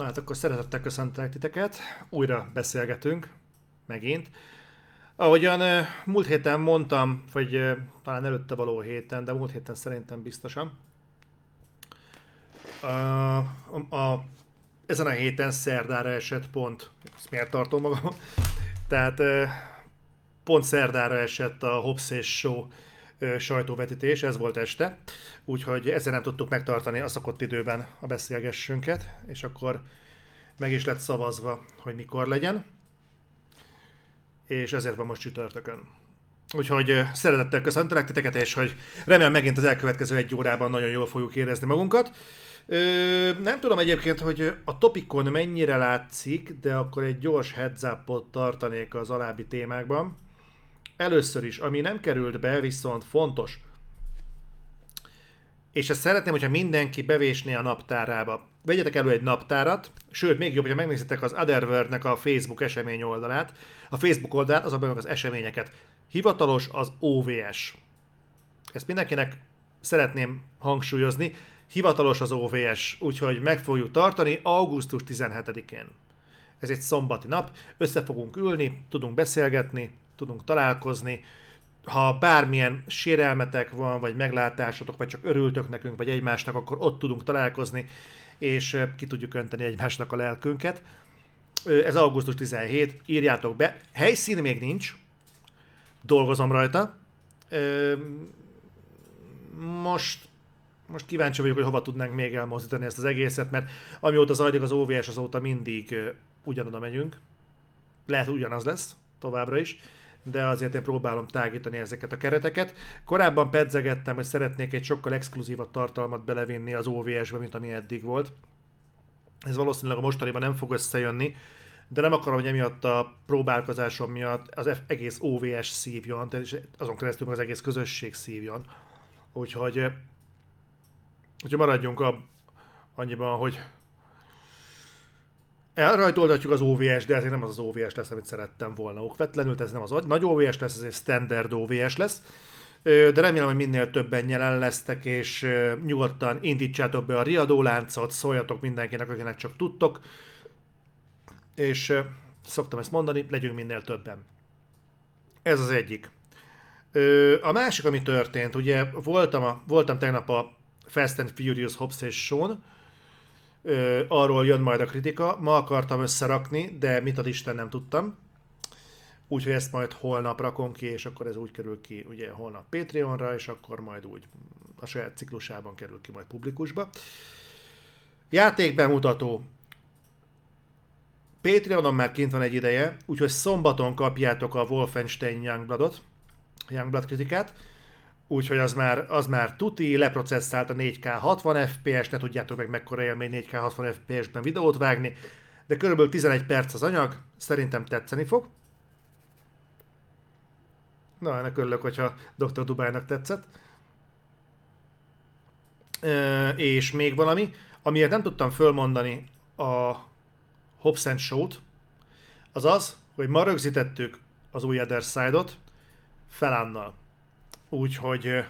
Na hát akkor szeretettel köszöntelek titeket, újra beszélgetünk, megint. Ahogyan múlt héten mondtam, vagy talán előtte való héten, de múlt héten szerintem biztosan, a, a, ezen a héten szerdára esett pont, ezt miért tartom magam, tehát pont szerdára esett a Hobbs és Show sajtóvetítés, ez volt este, úgyhogy ezzel nem tudtuk megtartani a szokott időben a beszélgessünket, és akkor meg is lett szavazva, hogy mikor legyen, és ezért van most csütörtökön. Úgyhogy szeretettel köszöntelek titeket, és hogy remélem megint az elkövetkező egy órában nagyon jól fogjuk érezni magunkat. Ö, nem tudom egyébként, hogy a topikon mennyire látszik, de akkor egy gyors heads tartanék az alábbi témákban. Először is, ami nem került be, viszont fontos, és ezt szeretném, hogyha mindenki bevésné a naptárába. Vegyetek elő egy naptárat, sőt, még jobb, hogyha megnézitek az Otherworld-nek a Facebook esemény oldalát. A Facebook oldalát, az a az eseményeket. Hivatalos az OVS. Ezt mindenkinek szeretném hangsúlyozni. Hivatalos az OVS, úgyhogy meg fogjuk tartani augusztus 17-én. Ez egy szombati nap, össze fogunk ülni, tudunk beszélgetni, tudunk találkozni, ha bármilyen sérelmetek van, vagy meglátásotok, vagy csak örültök nekünk, vagy egymásnak, akkor ott tudunk találkozni, és ki tudjuk önteni egymásnak a lelkünket. Ez augusztus 17, írjátok be. Helyszín még nincs, dolgozom rajta. Most, most kíváncsi vagyok, hogy hova tudnánk még elmozdítani ezt az egészet, mert amióta zajlik az OVS, azóta mindig ugyanoda megyünk. Lehet, ugyanaz lesz továbbra is de azért én próbálom tágítani ezeket a kereteket. Korábban pedzegettem, hogy szeretnék egy sokkal exkluzívabb tartalmat belevinni az OVS-be, mint ami eddig volt. Ez valószínűleg a mostaniban nem fog összejönni, de nem akarom, hogy emiatt a próbálkozásom miatt az egész OVS szívjon, és azon keresztül az egész közösség szívjon. Úgyhogy, úgyhogy maradjunk a, annyiban, hogy elrajtoltatjuk az OVS, de ezért nem az az OVS lesz, amit szerettem volna okvetlenül, ez nem az nagy OVS lesz, ez egy standard OVS lesz. De remélem, hogy minél többen jelen lesztek, és nyugodtan indítsátok be a riadóláncot, szóljatok mindenkinek, akinek csak tudtok. És szoktam ezt mondani, legyünk minél többen. Ez az egyik. A másik, ami történt, ugye voltam, a, voltam tegnap a Fast and Furious Hobbs és Sean, Ö, arról jön majd a kritika. Ma akartam összerakni, de mit ad Isten nem tudtam. Úgyhogy ezt majd holnap rakom ki, és akkor ez úgy kerül ki ugye holnap Patreonra, és akkor majd úgy a saját ciklusában kerül ki majd publikusba. Játékbemutató. Patreonon már kint van egy ideje, úgyhogy szombaton kapjátok a Wolfenstein Youngbloodot, Youngblood kritikát úgyhogy az már, az már tuti, leprocesszált a 4K 60 FPS, ne tudjátok meg mekkora élmény 4K 60 FPS-ben videót vágni, de körülbelül 11 perc az anyag, szerintem tetszeni fog. Na, ennek örülök, hogyha Dr. Dubájnak tetszett. E, és még valami, amiért nem tudtam fölmondani a Hobbs Show-t, az az, hogy ma rögzítettük az új Other Side-ot Felánnal. Úgyhogy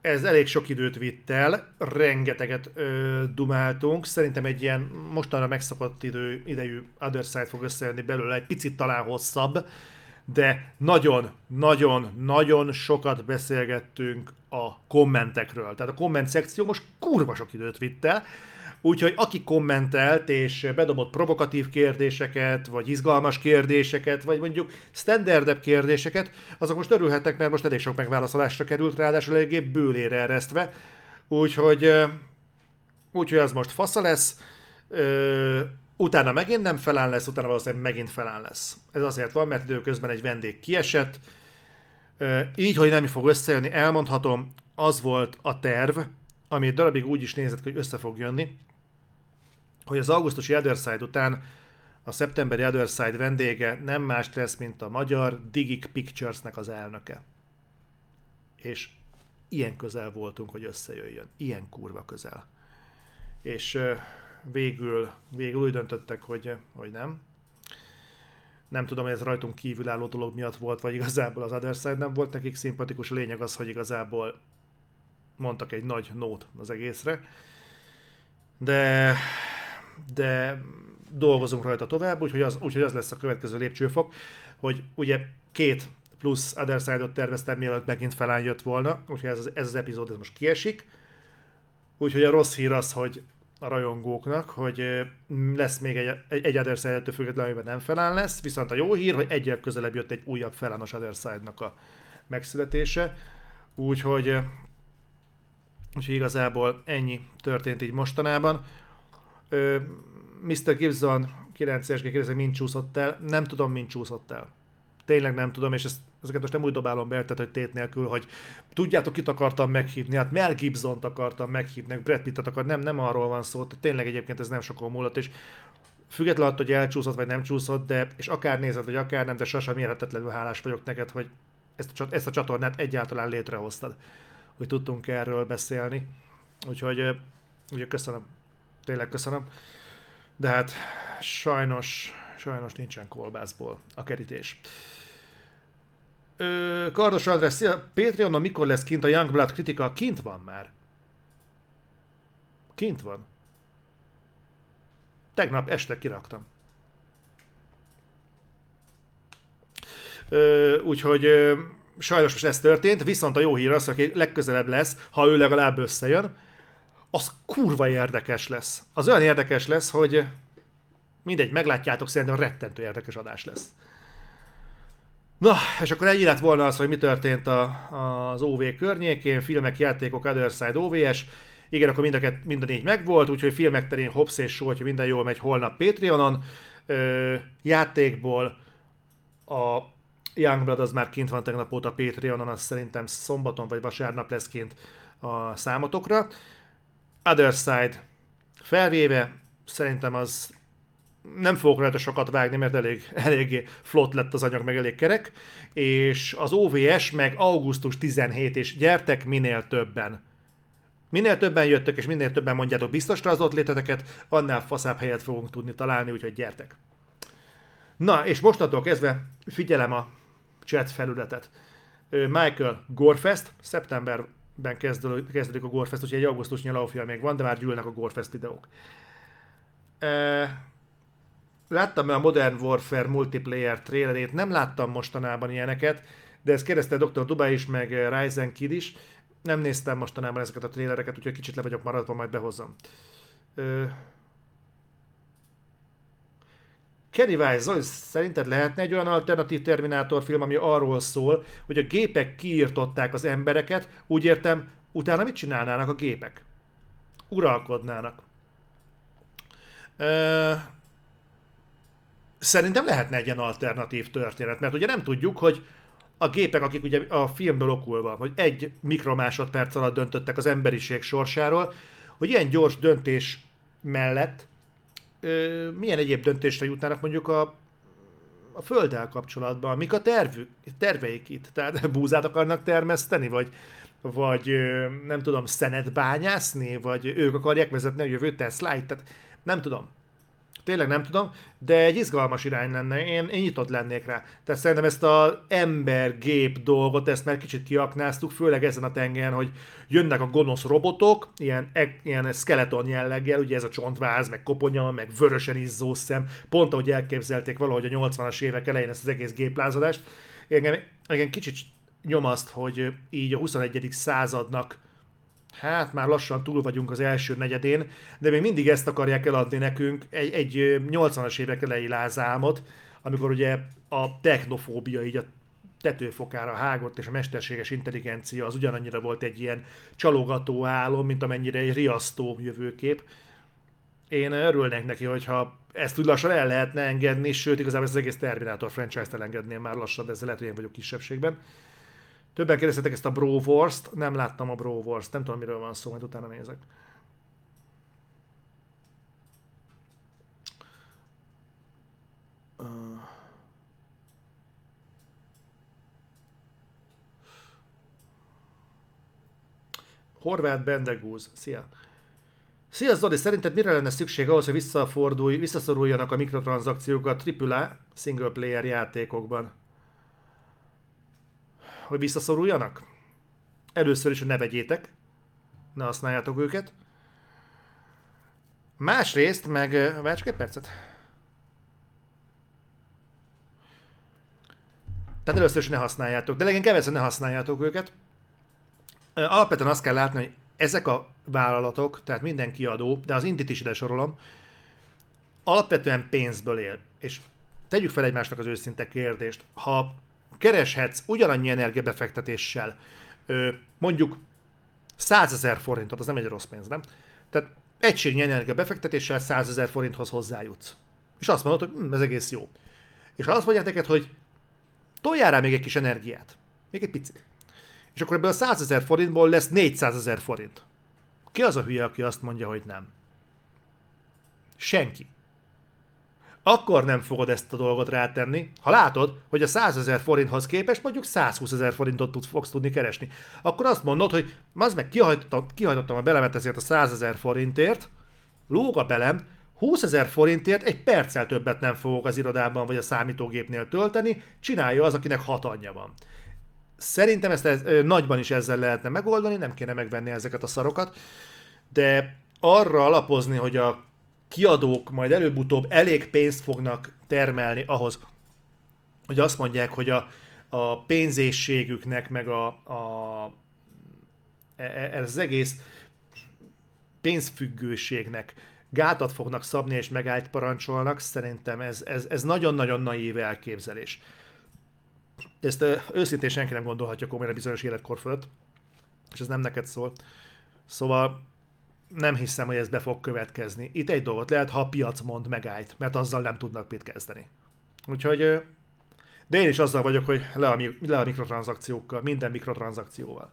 ez elég sok időt vitt el, rengeteget ö, dumáltunk, szerintem egy ilyen mostanra megszokott idő, idejű Other Side fog összejönni belőle, egy picit talán hosszabb, de nagyon, nagyon, nagyon sokat beszélgettünk a kommentekről. Tehát a komment szekció most kurva sok időt vitt el, Úgyhogy aki kommentelt és bedobott provokatív kérdéseket, vagy izgalmas kérdéseket, vagy mondjuk standardebb kérdéseket, azok most örülhetnek, mert most elég sok megválaszolásra került, ráadásul eléggé bőlére eresztve. Úgyhogy, úgyhogy az most fasza lesz. Utána megint nem felán lesz, utána valószínűleg megint felán lesz. Ez azért van, mert időközben egy vendég kiesett. Így, hogy nem fog összejönni, elmondhatom, az volt a terv, ami egy darabig úgy is nézett, hogy össze fog jönni, hogy az augusztusi Otherside után a szeptemberi Otherside vendége nem más lesz, mint a magyar Digic Pictures-nek az elnöke. És ilyen közel voltunk, hogy összejöjjön. Ilyen kurva közel. És végül, végül úgy döntöttek, hogy, hogy nem. Nem tudom, hogy ez rajtunk kívülálló dolog miatt volt, vagy igazából az Otherside nem volt nekik szimpatikus. A lényeg az, hogy igazából mondtak egy nagy nót az egészre. De de dolgozunk rajta tovább, úgyhogy az, úgyhogy az lesz a következő lépcsőfok, hogy ugye két plusz Other Side-ot terveztem, mielőtt megint felán jött volna, úgyhogy ez, ez az epizód ez most kiesik. Úgyhogy a rossz hír az, hogy a rajongóknak, hogy lesz még egy, egy Other Side-től függetlenül, amiben nem felán lesz, viszont a jó hír, hogy egyel közelebb jött egy újabb felános Other Side-nak a megszületése, úgyhogy, úgyhogy igazából ennyi történt így mostanában. Mr. Gibson 9-es kérdezi, mint csúszott el. Nem tudom, mint csúszott el. Tényleg nem tudom, és ezt, ezeket most nem úgy dobálom be, tehát, hogy tét nélkül, hogy tudjátok, kit akartam meghívni, hát Mel Gibson-t akartam meghívni, Brad Pitt-et akar, nem, nem arról van szó, tehát tényleg egyébként ez nem sokon múlott, és függetlenül attól, hogy elcsúszott vagy nem csúszott, de és akár nézed, vagy akár nem, de sosem mérhetetlenül hálás vagyok neked, hogy ezt a, ezt a csatornát egyáltalán létrehoztad, hogy tudtunk erről beszélni. Úgyhogy, ugye köszönöm, tényleg köszönöm. De hát sajnos, sajnos nincsen kolbászból a kerítés. Ö, Kardos András, szia! Patreonon mikor lesz kint a Youngblood kritika? Kint van már. Kint van. Tegnap este kiraktam. Ö, úgyhogy ö, sajnos most ez történt, viszont a jó hír az, hogy legközelebb lesz, ha ő legalább összejön, az kurva érdekes lesz. Az olyan érdekes lesz, hogy mindegy, meglátjátok, szerintem rettentő érdekes adás lesz. Na, és akkor ennyi lett volna az, hogy mi történt a, az OV környékén, filmek, játékok, Other Side OVS. Igen, akkor mind a, kett, mind a négy megvolt, úgyhogy filmek terén Hobbs és Show, hogyha minden jól megy, holnap Patreonon. Ö, játékból a Youngblood az már kint van tegnap óta Patreonon, az szerintem szombaton vagy vasárnap lesz kint a számotokra. Other Side felvéve, szerintem az nem fogok rajta sokat vágni, mert elég, eléggé flott lett az anyag, meg elég kerek, és az OVS meg augusztus 17, és gyertek minél többen. Minél többen jöttök, és minél többen mondjátok biztosra az ott léteteket, annál faszább helyet fogunk tudni találni, úgyhogy gyertek. Na, és mostantól kezdve figyelem a chat felületet. Michael Gorefest, szeptemberben kezdődik a Gorefest, úgyhogy egy augusztus nyalófia még van, de már gyűlnek a Gorefest videók. Láttam a Modern Warfare multiplayer trailerét, nem láttam mostanában ilyeneket, de ezt kérdezte Dr. Dubai is, meg Ryzen Kid is. Nem néztem mostanában ezeket a trailereket, úgyhogy kicsit le vagyok maradva, majd behozom. Kenny Zoli, szerinted lehetne egy olyan alternatív Terminátor film, ami arról szól, hogy a gépek kiirtották az embereket, úgy értem, utána mit csinálnának a gépek? Uralkodnának. Uh, szerintem lehetne egy ilyen alternatív történet, mert ugye nem tudjuk, hogy a gépek, akik ugye a filmből okulva, hogy egy mikromásodperc alatt döntöttek az emberiség sorsáról, hogy ilyen gyors döntés mellett milyen egyéb döntésre jutnának mondjuk a, a Földdel kapcsolatban, mik a tervük, terveik itt, tehát búzát akarnak termeszteni, vagy, vagy nem tudom, szenet bányászni, vagy ők akarják vezetni a jövő Tesla-t, tehát nem tudom tényleg nem tudom, de egy izgalmas irány lenne, én, én nyitott lennék rá. Tehát szerintem ezt az ember-gép dolgot, ezt már kicsit kiaknáztuk, főleg ezen a tengeren, hogy jönnek a gonosz robotok, ilyen, e, ilyen skeleton jelleggel, ugye ez a csontváz, meg koponya, meg vörösen izzó szem, pont ahogy elképzelték valahogy a 80-as évek elején ezt az egész géplázadást. Engem, engem kicsit nyomaszt, hogy így a 21. századnak hát már lassan túl vagyunk az első negyedén, de még mindig ezt akarják eladni nekünk, egy, egy 80-as évek elejé lázálmot, amikor ugye a technofóbia így a tetőfokára hágott, és a mesterséges intelligencia az ugyanannyira volt egy ilyen csalogató álom, mint amennyire egy riasztó jövőkép. Én örülnék neki, hogyha ezt úgy lassan el lehetne engedni, sőt, igazából ezt az egész Terminator franchise-t elengedném már lassan, de ezzel lehet, hogy én vagyok kisebbségben. Többen kérdeztetek ezt a Bro Wars-t, nem láttam a Bro Wars-t, nem tudom miről van szó, majd utána nézek. Horváth Bendegúz, szia! Szia Zoli, szerinted mire lenne szükség ahhoz, hogy visszafordulj, visszaszoruljanak a mikrotranszakciók a AAA single player játékokban? Hogy visszaszoruljanak? Először is, hogy ne vegyétek, ne használjátok őket. Másrészt, meg... Várj csak egy percet. Tehát először is ne használjátok, de legyen kevesen ne használjátok őket. Alapvetően azt kell látni, hogy ezek a vállalatok, tehát minden kiadó, de az Indit is ide sorolom, alapvetően pénzből él. És tegyük fel egymásnak az őszinte kérdést. Ha kereshetsz ugyanannyi energiabefektetéssel, mondjuk 100 ezer forintot, az nem egy rossz pénz, nem? Tehát egységnyi energiabefektetéssel 100 ezer forinthoz hozzájutsz. És azt mondod, hogy hm, ez egész jó. És ha azt mondják neked, hogy toljál rá még egy kis energiát, még egy picit, és akkor ebből a 100 ezer forintból lesz 400 ezer forint. Ki az a hülye, aki azt mondja, hogy nem? Senki. Akkor nem fogod ezt a dolgot rátenni, ha látod, hogy a 100 ezer forinthoz képest mondjuk 120 ezer forintot tud, fogsz tudni keresni. Akkor azt mondod, hogy az meg kihajtottam, kihajtottam a belemet ezért a 100 ezer forintért, lóg a belem, 20 ezer forintért egy perccel többet nem fogok az irodában vagy a számítógépnél tölteni, csinálja az, akinek hat anyja van. Szerintem ezt ez, nagyban is ezzel lehetne megoldani, nem kéne megvenni ezeket a szarokat, de arra alapozni, hogy a kiadók majd előbb-utóbb elég pénzt fognak termelni ahhoz, hogy azt mondják, hogy a, a pénzészségüknek, meg a, a ez e, az egész pénzfüggőségnek gátat fognak szabni és megállt parancsolnak, szerintem ez, ez, ez nagyon-nagyon naív elképzelés. Ezt őszintén senki nem gondolhatja komolyan bizonyos életkor fölött, és ez nem neked szól. Szóval nem hiszem, hogy ez be fog következni. Itt egy dolgot lehet, ha a piac mond megállt, mert azzal nem tudnak mit kezdeni. Úgyhogy, de én is azzal vagyok, hogy le a, le a mikrotranszakciókkal, minden mikrotranszakcióval.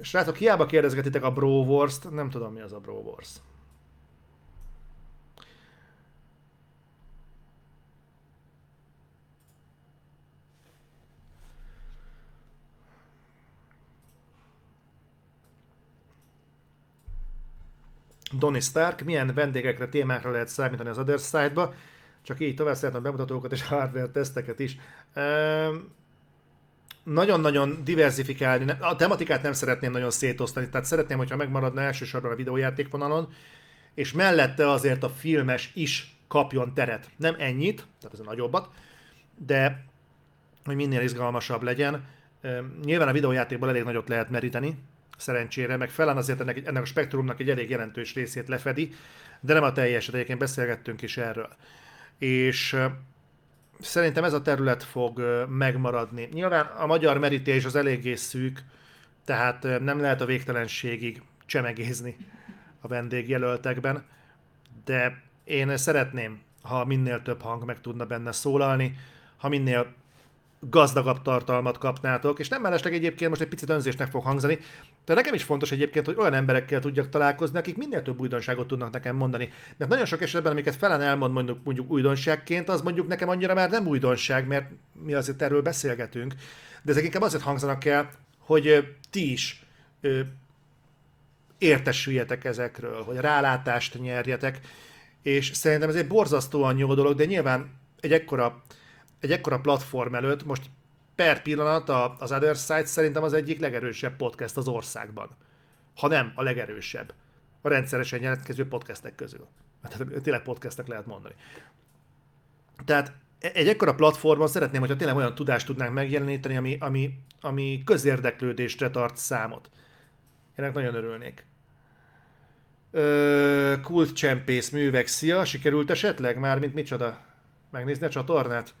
Srácok, hiába kérdezgetitek a Bro Wars-t, nem tudom mi az a Bro Wars. Donny Stark, milyen vendégekre, témákra lehet számítani az Other Side-ba, csak így tovább szeretném bemutatókat és hardware teszteket is. Ehm, nagyon-nagyon diversifikálni, a tematikát nem szeretném nagyon szétosztani, tehát szeretném, hogyha megmaradna elsősorban a videójátékvonalon, és mellette azért a filmes is kapjon teret. Nem ennyit, tehát ez a nagyobbat, de hogy minél izgalmasabb legyen. Ehm, nyilván a videójátékból elég nagyot lehet meríteni, szerencsére, meg felán azért ennek, ennek a spektrumnak egy elég jelentős részét lefedi, de nem a teljeset, egyébként beszélgettünk is erről. És szerintem ez a terület fog megmaradni. Nyilván a magyar merítés az eléggé szűk, tehát nem lehet a végtelenségig csemegézni a vendégjelöltekben, de én szeretném, ha minél több hang meg tudna benne szólalni, ha minél gazdagabb tartalmat kapnátok, és nem mellesleg egyébként most egy picit önzésnek fog hangzani, de nekem is fontos egyébként, hogy olyan emberekkel tudjak találkozni, akik minél több újdonságot tudnak nekem mondani. Mert nagyon sok esetben, amiket felen elmond mondjuk, mondjuk újdonságként, az mondjuk nekem annyira már nem újdonság, mert mi azért erről beszélgetünk, de ezek inkább azért hangzanak el, hogy ti is ö, értesüljetek ezekről, hogy rálátást nyerjetek, és szerintem ez egy borzasztóan jó dolog, de nyilván egy ekkora egy ekkora platform előtt, most per pillanat az Other Side szerintem az egyik legerősebb podcast az országban. Ha nem, a legerősebb. A rendszeresen jelentkező podcastek közül. Tehát tényleg podcastek lehet mondani. Tehát egy ekkora platformon szeretném, hogyha tényleg olyan tudást tudnánk megjeleníteni, ami, ami, ami közérdeklődésre tart számot. Ennek nagyon örülnék. Ö, kult csempész művek, szia, sikerült esetleg? Mármint micsoda? Megnézni a csatornát?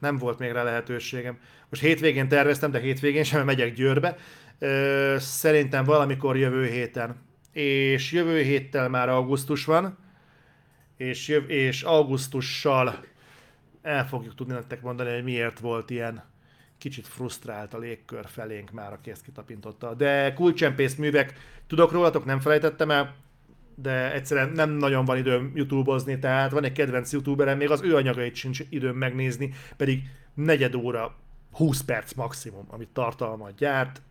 Nem volt még rá lehetőségem. Most hétvégén terveztem, de hétvégén sem megyek Győrbe. Szerintem valamikor jövő héten. És jövő héttel már augusztus van, és, jöv- és augusztussal el fogjuk tudni nektek mondani, hogy miért volt ilyen kicsit frusztrált a légkör felénk már, aki ezt kitapintotta. De kulcsempész művek, tudok rólatok, nem felejtettem el, de egyszerűen nem nagyon van időm YouTube-ozni, tehát van egy kedvenc youtuberem, még az ő anyagait sincs időm megnézni, pedig negyed óra, 20 perc maximum, amit tartalmat gyárt.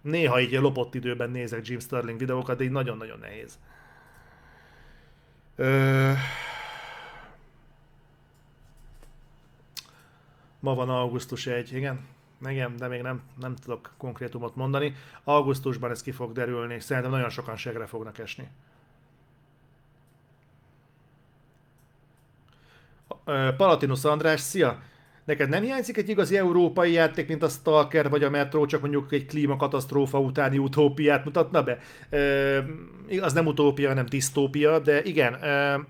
Néha így lopott időben nézek Jim Sterling videókat, de így nagyon-nagyon nehéz. Ö... Ma van augusztus 1, igen. Igen, de még nem, nem tudok konkrétumot mondani. Augusztusban ez ki fog derülni, szerintem nagyon sokan segre fognak esni. Palatinus András, szia! Neked nem hiányzik egy igazi európai játék, mint a Stalker vagy a Metro, csak mondjuk egy klímakatasztrófa utáni utópiát mutatna be? E, az nem utópia, hanem disztópia, de igen, e,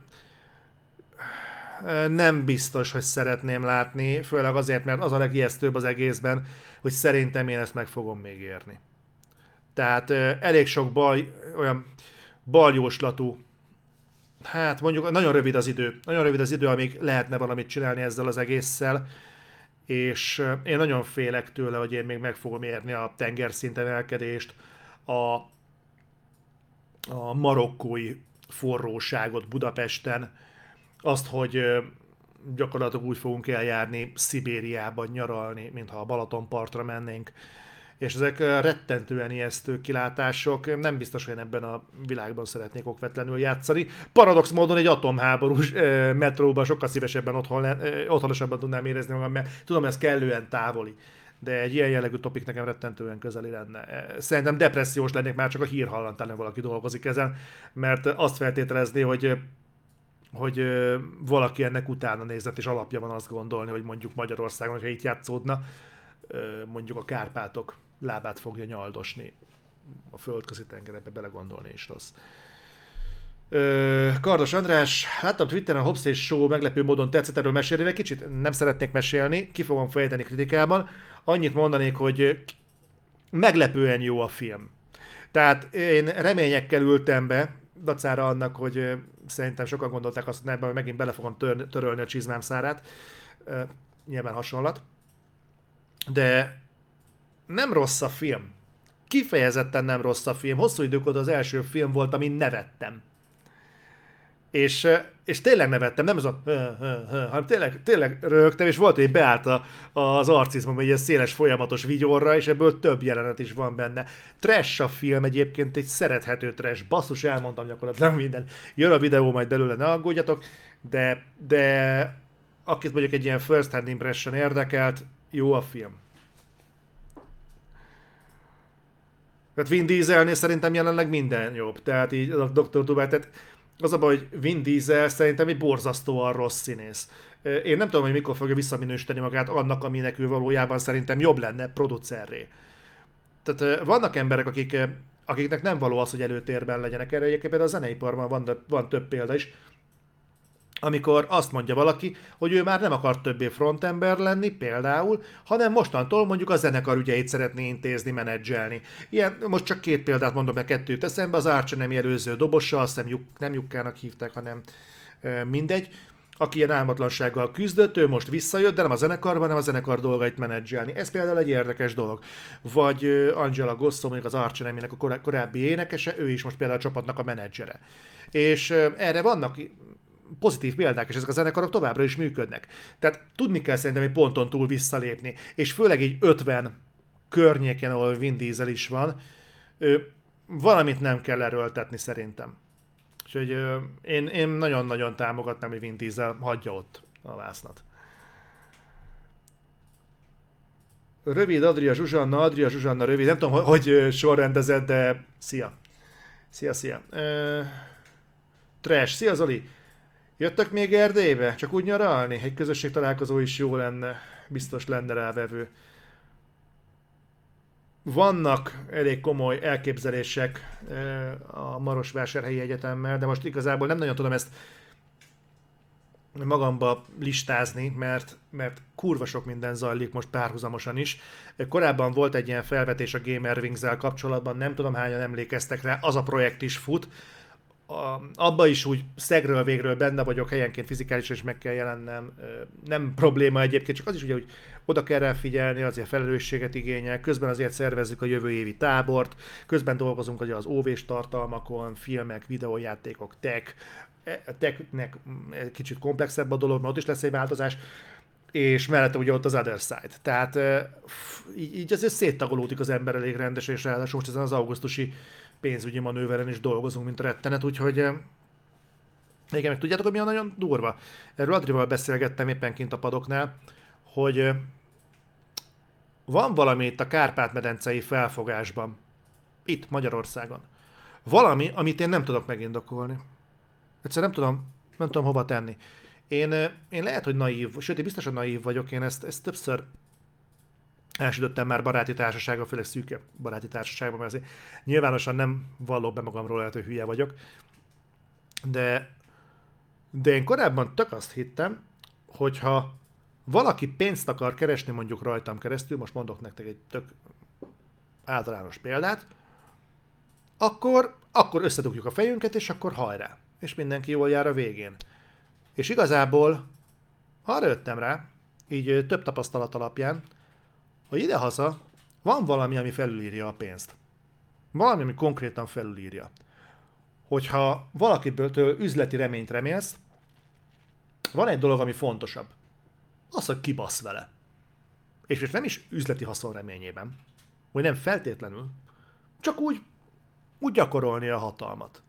nem biztos, hogy szeretném látni, főleg azért, mert az a legijesztőbb az egészben, hogy szerintem én ezt meg fogom még érni. Tehát elég sok baj, olyan baljóslatú, hát mondjuk nagyon rövid az idő, nagyon rövid az idő, amíg lehetne valamit csinálni ezzel az egésszel, és én nagyon félek tőle, hogy én még meg fogom érni a tengerszinten elkedést, a, a marokkói forróságot Budapesten, azt, hogy gyakorlatilag úgy fogunk eljárni Szibériában nyaralni, mintha a Balatonpartra mennénk. És ezek rettentően ijesztő kilátások, nem biztos, hogy én ebben a világban szeretnék okvetlenül játszani. Paradox módon egy atomháborús e, metróban sokkal szívesebben otthon, e, tudnám érezni magam, mert tudom, ez kellően távoli de egy ilyen jellegű topik nekem rettentően közeli lenne. Szerintem depressziós lennék már csak a hír hallantán, valaki dolgozik ezen, mert azt feltételezni, hogy hogy valaki ennek utána nézett, és alapja van azt gondolni, hogy mondjuk Magyarországon, hogyha itt játszódna, mondjuk a Kárpátok lábát fogja nyaldosni. A földközi tengerebe belegondolni is rossz. Kardos András, láttam Twitteren a Hobbs és Show meglepő módon tetszett erről mesélni, de kicsit nem szeretnék mesélni, ki fogom fejteni kritikában. Annyit mondanék, hogy meglepően jó a film. Tehát én reményekkel ültem be, dacára annak, hogy szerintem sokan gondolták azt, hogy ebben megint bele fogom tör, törölni a csizmám szárát. Nyilván hasonlat. De nem rossz a film. Kifejezetten nem rossz a film. Hosszú idők óta az első film volt, amin nevettem. És, és tényleg nevettem, nem ez a hanem tényleg, tényleg rögtem, és volt, hogy beállt a, az arcizmom egy ilyen széles folyamatos vigyorra, és ebből több jelenet is van benne. Trash a film egyébként, egy szerethető trash, basszus, elmondtam gyakorlatilag minden. Jön a videó majd belőle, ne aggódjatok, de, de akit mondjuk egy ilyen first hand impression érdekelt, jó a film. Tehát Vin Dieselnél szerintem jelenleg minden jobb. Tehát így a Dr. Dubát, tehát az a baj, hogy Vin Diesel szerintem egy borzasztóan rossz színész. Én nem tudom, hogy mikor fogja visszaminősíteni magát annak, aminek ő valójában szerintem jobb lenne producerré. Tehát vannak emberek, akik, akiknek nem való az, hogy előtérben legyenek. Erre egyébként a zeneiparban van, van több példa is amikor azt mondja valaki, hogy ő már nem akar többé frontember lenni, például, hanem mostantól mondjuk a zenekar ügyeit szeretné intézni, menedzselni. Ilyen, most csak két példát mondom, mert kettőt eszembe, az Archer nem előző dobossa, azt hiszem nem Jukkának hívták, hanem mindegy, aki ilyen álmatlansággal küzdött, ő most visszajött, de nem a zenekarban, hanem a zenekar dolgait menedzselni. Ez például egy érdekes dolog. Vagy Angela Gosso, mondjuk az Archer a korábbi énekese, ő is most például a csapatnak a menedzsere. És erre vannak pozitív példák, és ezek a zenekarok továbbra is működnek. Tehát tudni kell szerintem egy ponton túl visszalépni, és főleg egy 50 környéken, ahol Vin Diesel is van, valamit nem kell erőltetni szerintem. Úgyhogy én, én nagyon-nagyon támogatnám, hogy Vin Diesel hagyja ott a vásznat. Rövid Adria Zsuzsanna, Adria Zsuzsanna rövid, nem tudom, hogy sorrendezett, de szia. Szia, szia. Uh, trash, szia Zoli. Jöttek még Erdélybe? Csak úgy nyaralni? Egy közösség találkozó is jó lenne. Biztos lenne rávevő. Vannak elég komoly elképzelések eh, a Marosvásárhelyi Egyetemmel, de most igazából nem nagyon tudom ezt magamba listázni, mert, mert kurva sok minden zajlik most párhuzamosan is. Korábban volt egy ilyen felvetés a Gamer wings kapcsolatban, nem tudom hányan emlékeztek rá, az a projekt is fut, abba is úgy szegről végről benne vagyok, helyenként fizikálisan is meg kell jelennem. Nem probléma egyébként, csak az is ugye, hogy oda kell rá figyelni, azért felelősséget igényel, közben azért szervezzük a jövő évi tábort, közben dolgozunk ugye az óvés tartalmakon, filmek, videójátékok, tech, e, technek kicsit komplexebb a dolog, mert ott is lesz egy változás, és mellette ugye ott az other side. Tehát így azért széttagolódik az ember elég rendes, és ráadásul most ezen az augusztusi pénzügyi manőveren is dolgozunk, mint rettenet, úgyhogy eh, igen, meg tudjátok, hogy mi a nagyon durva? Erről Adrival beszélgettem éppen kint a padoknál, hogy eh, van valami itt a Kárpát-medencei felfogásban, itt Magyarországon. Valami, amit én nem tudok megindokolni. Egyszerűen nem tudom, nem tudom hova tenni. Én, én lehet, hogy naív, sőt, én biztosan naív vagyok, én ezt, ezt többször elsütöttem már baráti társaságban, főleg szűke baráti társaságban, mert azért nyilvánosan nem vallok be magamról, lehet, hogy hülye vagyok, de, de én korábban tök azt hittem, hogyha valaki pénzt akar keresni mondjuk rajtam keresztül, most mondok nektek egy tök általános példát, akkor, akkor összedugjuk a fejünket, és akkor hajrá. És mindenki jól jár a végén. És igazából arra jöttem rá, így több tapasztalat alapján, hogy idehaza van valami, ami felülírja a pénzt. Valami, ami konkrétan felülírja. Hogyha valakiből üzleti reményt remélsz, van egy dolog, ami fontosabb. Az, hogy kibasz vele. És nem is üzleti haszon reményében, vagy nem feltétlenül, csak úgy, úgy gyakorolni a hatalmat.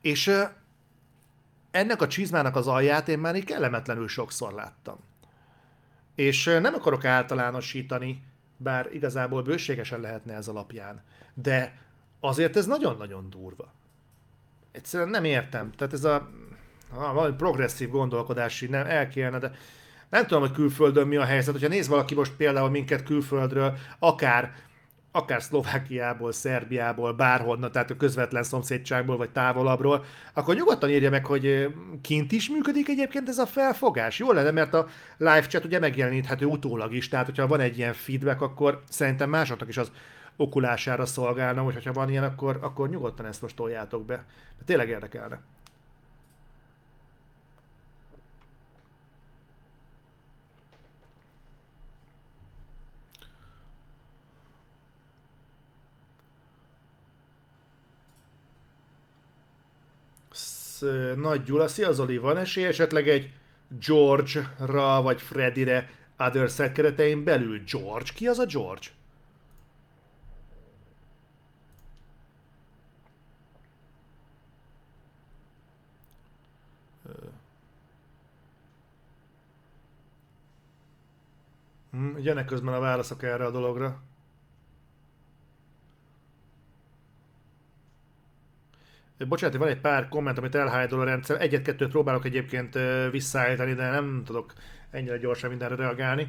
És ennek a csizmának az alját én már így kellemetlenül sokszor láttam. És nem akarok általánosítani, bár igazából bőségesen lehetne ez alapján, de azért ez nagyon-nagyon durva. Egyszerűen nem értem. Tehát ez a, a valami progresszív gondolkodási nem el kéne, de nem tudom, hogy külföldön mi a helyzet. Hogyha néz valaki most például minket külföldről, akár akár Szlovákiából, Szerbiából, bárhonnan, tehát a közvetlen szomszédságból vagy távolabbról, akkor nyugodtan írja meg, hogy kint is működik egyébként ez a felfogás. Jól lenne, mert a live chat ugye megjeleníthető utólag is, tehát hogyha van egy ilyen feedback, akkor szerintem másoknak is az okulására szolgálna, hogy ha van ilyen, akkor, akkor nyugodtan ezt most toljátok be. De tényleg érdekelne. Nagy Gyula, szia Zoli, van esély esetleg egy George-ra vagy Freddy-re Other keretein belül? George? Ki az a George? Hm, jönnek közben a válaszok erre a dologra. Bocsánat, van egy pár komment, amit elhájdol a rendszer. Egyet-kettőt próbálok egyébként visszaállítani, de nem tudok ennyire gyorsan mindenre reagálni.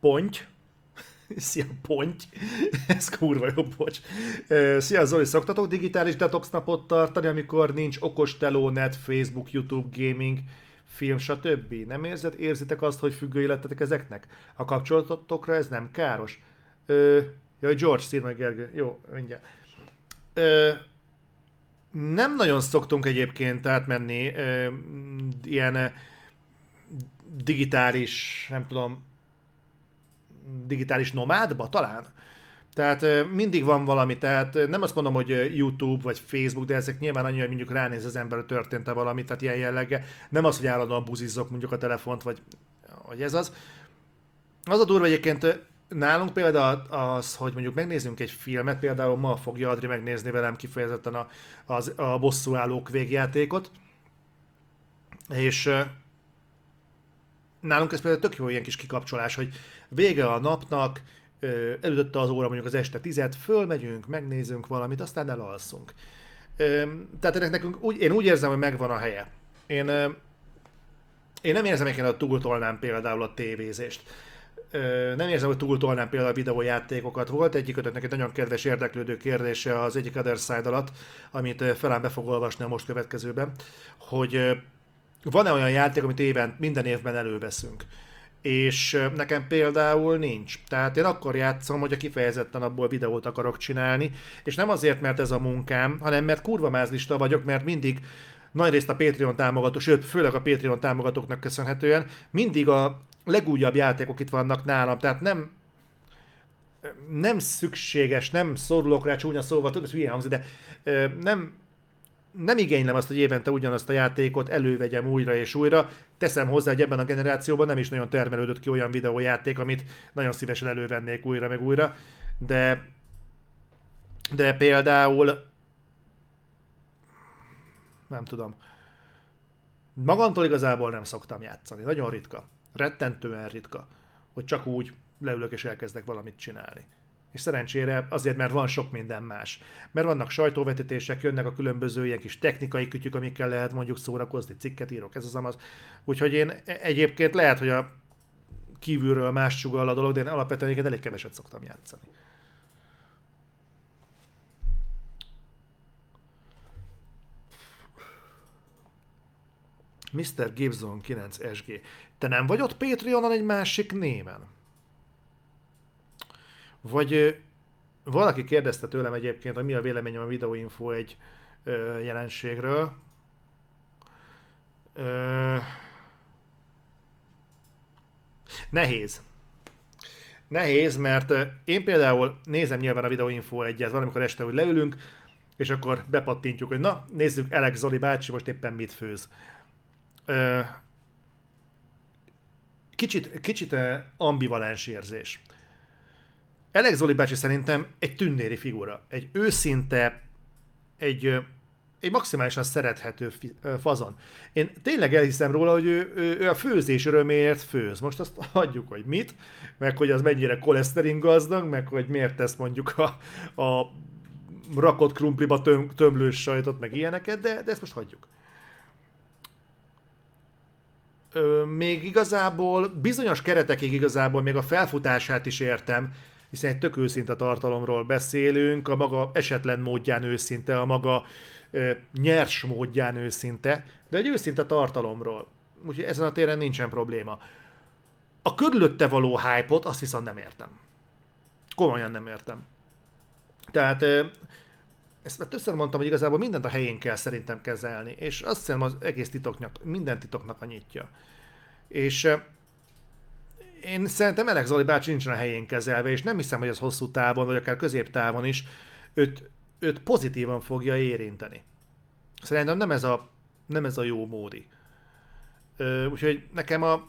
Ponty. Szia, ponty. Ez kurva jó, bocs. Szia, Zoli, szoktatok digitális detox napot tartani, amikor nincs okos telónet, Facebook, YouTube, gaming, film, stb. Nem érzed? Érzitek azt, hogy függő életetek ezeknek? A kapcsolatotokra ez nem káros? Jaj, George, szír meg Gergő. Jó, mindjárt. Ö, nem nagyon szoktunk egyébként átmenni ö, ilyen digitális, nem tudom, digitális nomádba talán. Tehát mindig van valami, tehát nem azt mondom, hogy YouTube vagy Facebook, de ezek nyilván annyira, hogy mondjuk ránéz az ember, hogy történt-e valami, tehát ilyen jellege. Nem az, hogy állandóan buzizzok mondjuk a telefont, vagy hogy ez az. Az a durva egyébként, Nálunk például az, hogy mondjuk megnézzünk egy filmet, például ma fogja Adri megnézni velem kifejezetten a, az, a bosszúállók végjátékot, és nálunk ez például tök jó ilyen kis kikapcsolás, hogy vége a napnak, elütötte az óra mondjuk az este tizet, fölmegyünk, megnézünk valamit, aztán elalszunk. Tehát ennek nekünk úgy, én úgy érzem, hogy megvan a helye. Én, én nem érzem, hogy túltolnám például a tévézést nem érzem, hogy túltolnám például a videójátékokat. Volt egyik egy nagyon kedves érdeklődő kérdése az egyik Other Side alatt, amit felán be fog olvasni a most következőben, hogy van-e olyan játék, amit éven, minden évben előveszünk. És nekem például nincs. Tehát én akkor játszom, hogy a kifejezetten abból videót akarok csinálni, és nem azért, mert ez a munkám, hanem mert kurva mázlista vagyok, mert mindig nagy részt a Patreon támogató, sőt, főleg a Patreon támogatóknak köszönhetően mindig a legújabb játékok itt vannak nálam, tehát nem nem szükséges, nem szorulok rá csúnya szóval, tudod, hogy hülye hangzik, de nem, nem igénylem azt, hogy évente ugyanazt a játékot elővegyem újra és újra. Teszem hozzá, hogy ebben a generációban nem is nagyon termelődött ki olyan videójáték, amit nagyon szívesen elővennék újra meg újra, de de például nem tudom. Magamtól igazából nem szoktam játszani, nagyon ritka rettentően ritka, hogy csak úgy leülök és elkezdek valamit csinálni. És szerencsére azért, mert van sok minden más. Mert vannak sajtóvetítések, jönnek a különböző ilyen kis technikai kütyük, amikkel lehet mondjuk szórakozni, cikket írok, ez az amaz. Úgyhogy én e- egyébként lehet, hogy a kívülről más sugall a dolog, de én alapvetően elég keveset szoktam játszani. Mr. Gibson 9SG. Te nem vagy ott Patreonon egy másik néven? Vagy valaki kérdezte tőlem egyébként, hogy mi a véleményem a videóinfo egy ö, jelenségről. Ö, nehéz. Nehéz, mert én például nézem nyilván a videóinfo egyet, valamikor este, hogy leülünk, és akkor bepattintjuk, hogy na, nézzük Alex Zoli bácsi most éppen mit főz. Ö, kicsit, kicsit ambivalens érzés. Alex Zoli bácsi szerintem egy tünnéri figura. Egy őszinte, egy, egy maximálisan szerethető fazon. Én tényleg elhiszem róla, hogy ő, ő, ő a főzés öröméért főz. Most azt hagyjuk, hogy mit, meg hogy az mennyire koleszterin gazdag, meg hogy miért tesz mondjuk a, a rakott krumpliba töm, tömlős sajtot, meg ilyeneket, de, de ezt most hagyjuk. Ö, még igazából, bizonyos keretekig igazából még a felfutását is értem, hiszen egy tök őszinte tartalomról beszélünk, a maga esetlen módján őszinte, a maga ö, nyers módján őszinte, de egy őszinte tartalomról. Úgyhogy ezen a téren nincsen probléma. A körülötte való hype-ot azt viszont nem értem. Komolyan nem értem. Tehát ezt már többször mondtam, hogy igazából mindent a helyén kell szerintem kezelni, és azt hiszem az egész titoknak, minden titoknak a nyitja. És én szerintem Alex Zoli bácsi nincsen a helyén kezelve, és nem hiszem, hogy az hosszú távon, vagy akár középtávon is őt, őt pozitívan fogja érinteni. Szerintem nem ez a, nem ez a jó módi. úgyhogy nekem a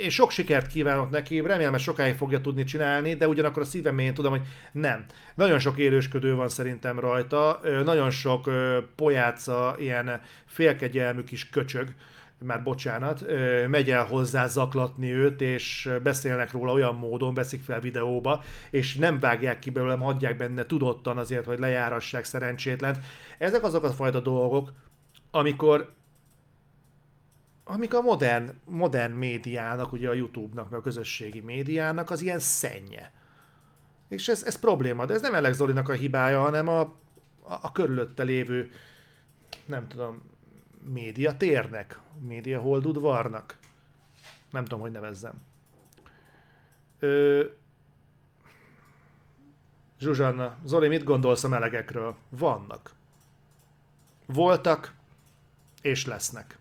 én sok sikert kívánok neki, remélem, hogy sokáig fogja tudni csinálni, de ugyanakkor a szívem én tudom, hogy nem. Nagyon sok élősködő van szerintem rajta, nagyon sok pojáca, ilyen félkegyelmű kis köcsög, már bocsánat, megy el hozzá zaklatni őt, és beszélnek róla olyan módon, veszik fel videóba, és nem vágják ki belőlem, hagyják benne tudottan azért, hogy lejárassák szerencsétlen. Ezek azok a fajta dolgok, amikor amik a modern, modern médiának, ugye a YouTube-nak, meg a közösségi médiának az ilyen szennye. És ez, ez probléma, de ez nem Alex Zolinak a hibája, hanem a, a, a körülötte lévő, nem tudom, média térnek, média holdudvarnak. Nem tudom, hogy nevezzem. Ö... Zsuzsanna, Zoli, mit gondolsz a melegekről? Vannak. Voltak, és lesznek.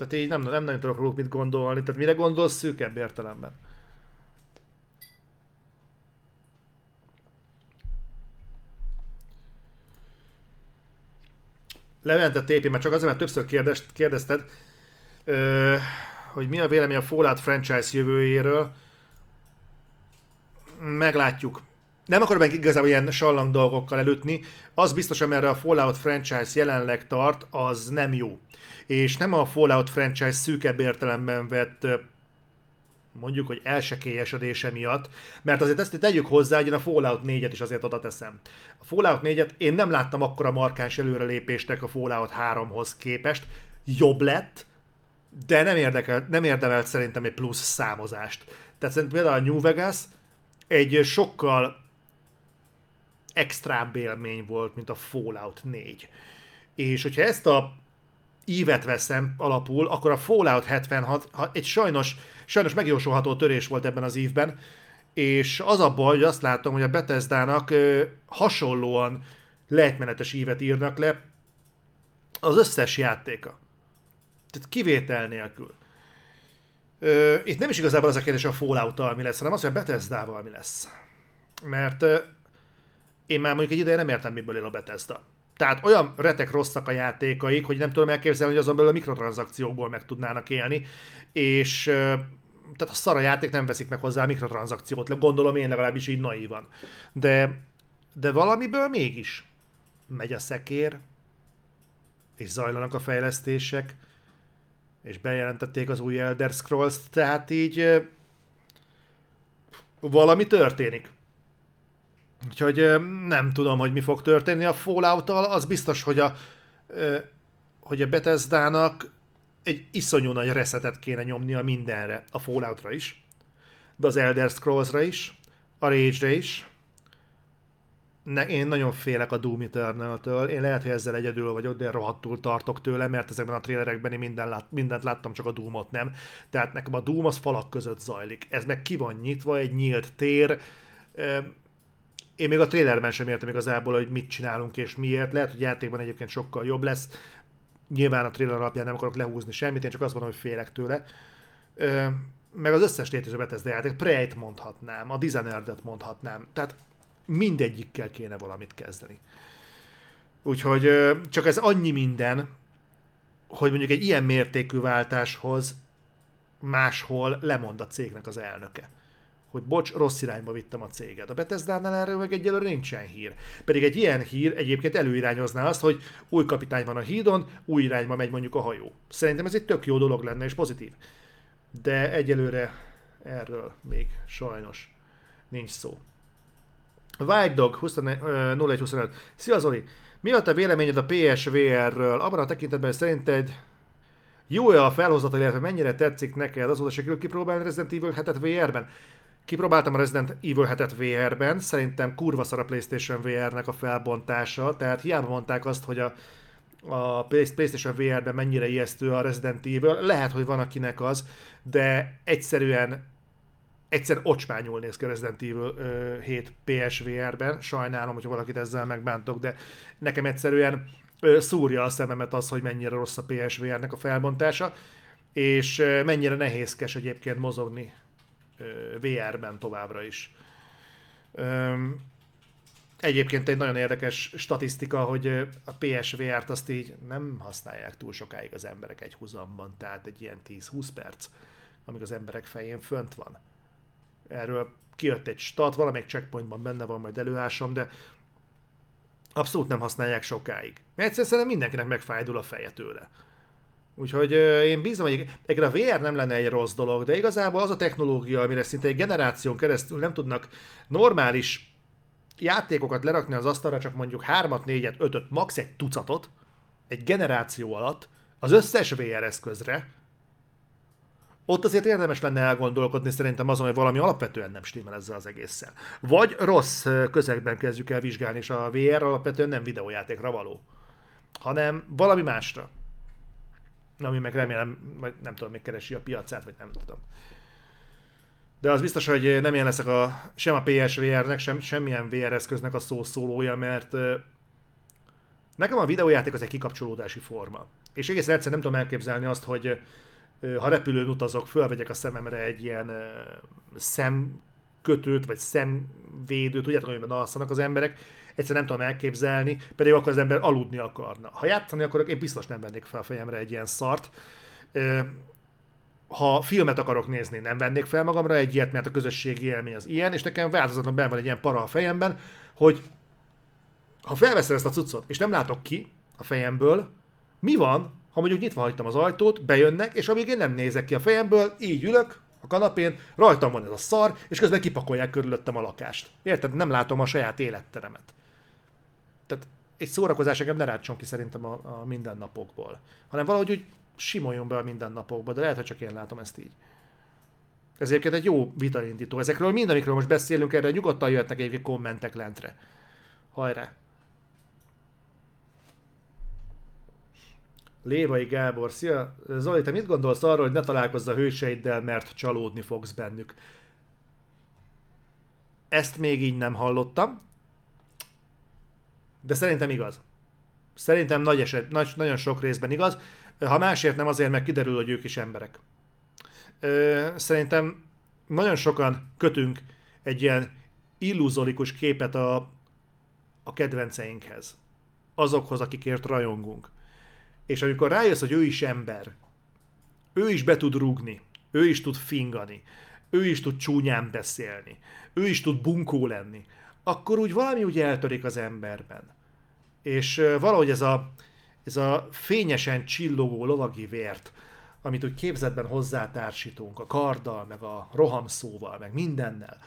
Tehát így nem, nem nagyon tudok róluk mit gondolni. Tehát mire gondolsz szűkebb értelemben? Levente TP, mert csak azért, mert többször kérdez, kérdezted, ö, hogy mi a vélemény a Fallout franchise jövőjéről. Meglátjuk. Nem akarom igazából ilyen sallang dolgokkal elütni. Az biztos, amerre a Fallout franchise jelenleg tart, az nem jó és nem a Fallout franchise szűkebb értelemben vett mondjuk, hogy elsekélyesedése miatt, mert azért ezt tegyük hozzá, hogy én a Fallout 4-et is azért oda teszem. A Fallout 4-et én nem láttam akkora markáns előrelépéstek a Fallout 3-hoz képest, jobb lett, de nem, érdekel, nem érdemelt szerintem egy plusz számozást. Tehát szerintem például a New Vegas egy sokkal extrább élmény volt, mint a Fallout 4. És hogyha ezt a ívet veszem alapul, akkor a Fallout 76 egy sajnos, sajnos megjósolható törés volt ebben az évben, és az a baj, hogy azt látom, hogy a Bethesda-nak hasonlóan lejtmenetes ívet írnak le az összes játéka. Tehát kivétel nélkül. Ö, itt nem is igazából az a kérdés a fallout mi lesz, hanem az, hogy a Bethesda-val mi lesz. Mert én már mondjuk egy ideje nem értem, miből él a Bethesda. Tehát olyan retek rosszak a játékaik, hogy nem tudom elképzelni, hogy azon belül a mikrotranszakciókból meg tudnának élni, és tehát a szara játék nem veszik meg hozzá a mikrotranszakciót, gondolom én legalábbis így naívan. De, de valamiből mégis megy a szekér, és zajlanak a fejlesztések, és bejelentették az új Elder Scrolls-t, tehát így valami történik. Úgyhogy nem tudom, hogy mi fog történni a fallout Az biztos, hogy a, hogy a Bethesda-nak egy iszonyú nagy reszetet kéne nyomnia mindenre. A Falloutra is, de az Elder Scrolls-ra is, a Rage-re is. Ne, én nagyon félek a Doom Eternal-től. Én lehet, hogy ezzel egyedül vagyok, de rohadtul tartok tőle, mert ezekben a trailerekben én minden lát, mindent láttam, csak a Doomot nem. Tehát nekem a Doom az falak között zajlik. Ez meg ki van nyitva, egy nyílt tér. Én még a trailerben sem értem igazából, hogy mit csinálunk és miért. Lehet, hogy játékban egyébként sokkal jobb lesz. Nyilván a trailer alapján nem akarok lehúzni semmit, én csak azt mondom, hogy félek tőle meg az összes létező Bethesda játék, Prey-t mondhatnám, a Dishonored-et mondhatnám, tehát mindegyikkel kéne valamit kezdeni. Úgyhogy csak ez annyi minden, hogy mondjuk egy ilyen mértékű váltáshoz máshol lemond a cégnek az elnöke. Hogy bocs, rossz irányba vittem a céget. A Bethesda-nál erről meg egyelőre nincsen hír. Pedig egy ilyen hír egyébként előirányozná azt, hogy új kapitány van a hídon, új irányba megy mondjuk a hajó. Szerintem ez egy tök jó dolog lenne és pozitív de egyelőre erről még sajnos nincs szó. White Dog 0125. Szia Zoli! Mi a te véleményed a PSVR-ről? Abban a tekintetben szerinted jó-e a felhozatal, illetve mennyire tetszik neked? Azóta sikerült kipróbálni Resident Evil 7-et VR-ben? Kipróbáltam a Resident Evil 7-et VR-ben, szerintem kurva szar a PlayStation VR-nek a felbontása, tehát hiába mondták azt, hogy a a PlayStation VR-ben mennyire ijesztő a Resident Evil. Lehet, hogy van akinek az, de egyszerűen egyszer ocsmányul néz ki a Resident Evil 7 PSVR-ben. Sajnálom, hogyha valakit ezzel megbántok, de nekem egyszerűen szúrja a szememet az, hogy mennyire rossz a PSVR-nek a felbontása, és mennyire nehézkes egyébként mozogni VR-ben továbbra is. Egyébként egy nagyon érdekes statisztika, hogy a PSVR-t azt így nem használják túl sokáig az emberek egy húzamban, tehát egy ilyen 10-20 perc, amíg az emberek fején fönt van. Erről kijött egy stat, valamelyik checkpointban benne van, majd előásom, de abszolút nem használják sokáig. Mert szerintem mindenkinek megfájdul a feje tőle. Úgyhogy én bízom, hogy egyre a VR nem lenne egy rossz dolog, de igazából az a technológia, amire szinte egy generáción keresztül nem tudnak normális játékokat lerakni az asztalra, csak mondjuk 3-at, 4-et, 5-öt, max. egy tucatot, egy generáció alatt, az összes VR eszközre, ott azért érdemes lenne elgondolkodni szerintem azon, hogy valami alapvetően nem stimmel ezzel az egésszel. Vagy rossz közegben kezdjük el vizsgálni, és a VR alapvetően nem videójátékra való, hanem valami másra. Ami meg remélem, vagy nem tudom, még keresi a piacát, vagy nem tudom. De az biztos, hogy nem ilyen leszek a, sem a PSVR-nek, sem, semmilyen VR eszköznek a szó szólója, mert nekem a videójáték az egy kikapcsolódási forma. És egész egyszer nem tudom elképzelni azt, hogy ha repülőn utazok, fölvegyek a szememre egy ilyen szemkötőt, vagy szemvédőt, tudjátok, amiben alszanak az emberek, egyszer nem tudom elképzelni, pedig akkor az ember aludni akarna. Ha játszani akarok, én biztos nem vennék fel a fejemre egy ilyen szart ha filmet akarok nézni, nem vennék fel magamra egy ilyet, mert a közösségi élmény az ilyen, és nekem változatlan benne van egy ilyen para a fejemben, hogy ha felveszem ezt a cuccot, és nem látok ki a fejemből, mi van, ha mondjuk nyitva hagytam az ajtót, bejönnek, és amíg én nem nézek ki a fejemből, így ülök a kanapén, rajtam van ez a szar, és közben kipakolják körülöttem a lakást. Érted? Nem látom a saját életteremet. Tehát egy szórakozás engem ne rátson ki szerintem a, a mindennapokból, hanem valahogy úgy simoljon be a mindennapokba, de lehet, hogy csak én látom ezt így. Ez egyébként egy jó vitaindító. Ezekről mind, amikről most beszélünk, erre nyugodtan jöhetnek egyébként kommentek lentre. Hajrá! Lévai Gábor, szia! Zoli, te mit gondolsz arról, hogy ne találkozz a hőseiddel, mert csalódni fogsz bennük? Ezt még így nem hallottam, de szerintem igaz. Szerintem nagy eset, nagy, nagyon sok részben igaz. Ha másért nem, azért meg kiderül, hogy ők is emberek. Szerintem nagyon sokan kötünk egy ilyen illuzorikus képet a, a kedvenceinkhez. Azokhoz, akikért rajongunk. És amikor rájössz, hogy ő is ember, ő is be tud rúgni, ő is tud fingani, ő is tud csúnyán beszélni, ő is tud bunkó lenni, akkor úgy valami úgy eltörik az emberben. És valahogy ez a, ez a fényesen csillogó lovagi vért, amit úgy képzetben hozzátársítunk, a karddal, meg a rohamszóval, meg mindennel,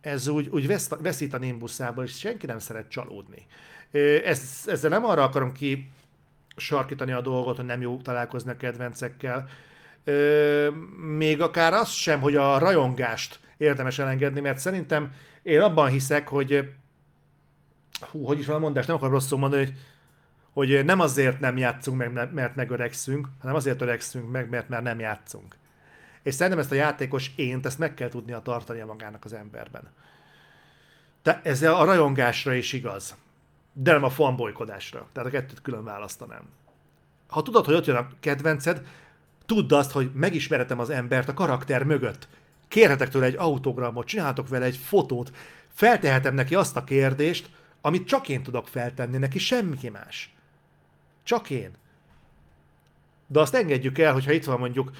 ez úgy, úgy vesz, veszít a nimbuszából, és senki nem szeret csalódni. Ez, ezzel nem arra akarom ki sarkítani a dolgot, hogy nem jó találkozni a kedvencekkel. Még akár az sem, hogy a rajongást érdemes elengedni, mert szerintem én abban hiszek, hogy hú, hogy is van a mondás, nem akarom rosszul mondani, hogy, hogy nem azért nem játszunk meg, mert megöregszünk, hanem azért öregszünk meg, mert már nem játszunk. És szerintem ezt a játékos ént, ezt meg kell tudnia tartania magának az emberben. De ez a rajongásra is igaz. De nem a fanbolykodásra. Tehát a kettőt külön választanám. Ha tudod, hogy ott jön a kedvenced, tudd azt, hogy megismeretem az embert a karakter mögött. Kérhetek tőle egy autogramot, csinálhatok vele egy fotót, feltehetem neki azt a kérdést, amit csak én tudok feltenni neki, semmi más. Csak én. De azt engedjük el, hogyha itt van mondjuk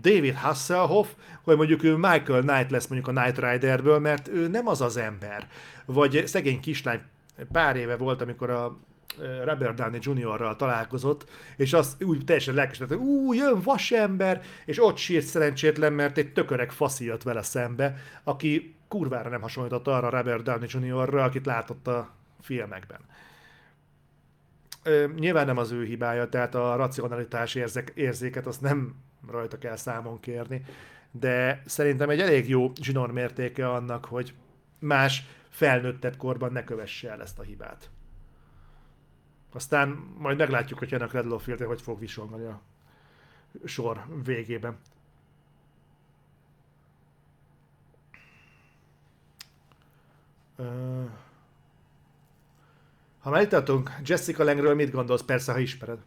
David Hasselhoff, hogy mondjuk ő Michael Knight lesz mondjuk a Knight Riderből, mert ő nem az az ember. Vagy szegény kislány pár éve volt, amikor a Robert Downey Jr.-ral találkozott, és az úgy teljesen lelkesedett, hogy ú, jön vasember, és ott sírt szerencsétlen, mert egy tököreg faszi jött vele szembe, aki kurvára nem hasonlított arra Robert Downey Jr.-ra, akit látott a filmekben. Nyilván nem az ő hibája, tehát a racionalitás érzéket azt nem rajta kell számon kérni, de szerintem egy elég jó zsinór mértéke annak, hogy más felnőttebb korban ne kövesse el ezt a hibát. Aztán majd meglátjuk, hogy ennek Red Field hogy fog visolni a sor végében. Ha megtartunk Jessica Langről, mit gondolsz? Persze, ha ismered.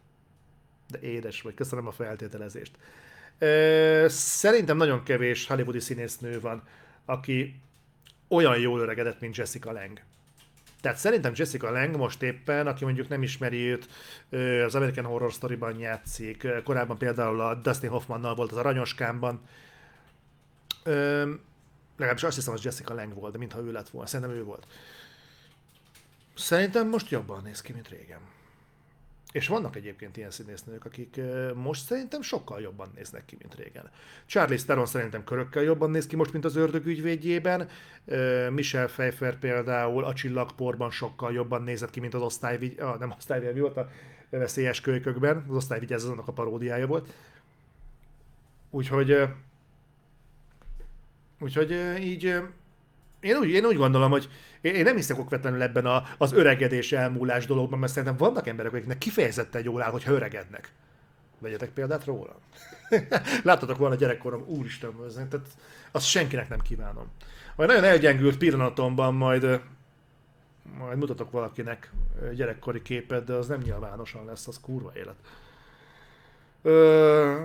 De édes vagy, köszönöm a feltételezést. Szerintem nagyon kevés hollywoodi színésznő van, aki olyan jól öregedett, mint Jessica Lang. Tehát szerintem Jessica Lang most éppen, aki mondjuk nem ismeri őt, az American Horror Story-ban játszik, korábban például a Dustin Hoffmannal volt az Aranyoskámban. Legalábbis azt hiszem, hogy Jessica Lang volt, de mintha ő lett volna. Szerintem ő volt. Szerintem most jobban néz ki, mint régen. És vannak egyébként ilyen színésznők, akik most szerintem sokkal jobban néznek ki, mint régen. Charlie Theron szerintem körökkel jobban néz ki most, mint az ördög ügyvédjében. Michelle Pfeiffer például a csillagporban sokkal jobban nézett ki, mint az osztályvigy... Ah, nem osztályvigy, mi volt a veszélyes kölykökben. Az osztályvigyázó annak a paródiája volt. Úgyhogy... Úgyhogy így... Én úgy, én úgy gondolom, hogy én nem hiszek okvetlenül ebben a, az öregedés elmúlás dologban, mert szerintem vannak emberek, akiknek kifejezetten jól áll, hogyha öregednek. Vegyetek példát róla. Láttatok volna gyerekkorom, úristen, tehát azt senkinek nem kívánom. Majd nagyon elgyengült pillanatomban majd majd mutatok valakinek gyerekkori képet, de az nem nyilvánosan lesz, az kurva élet. Ö,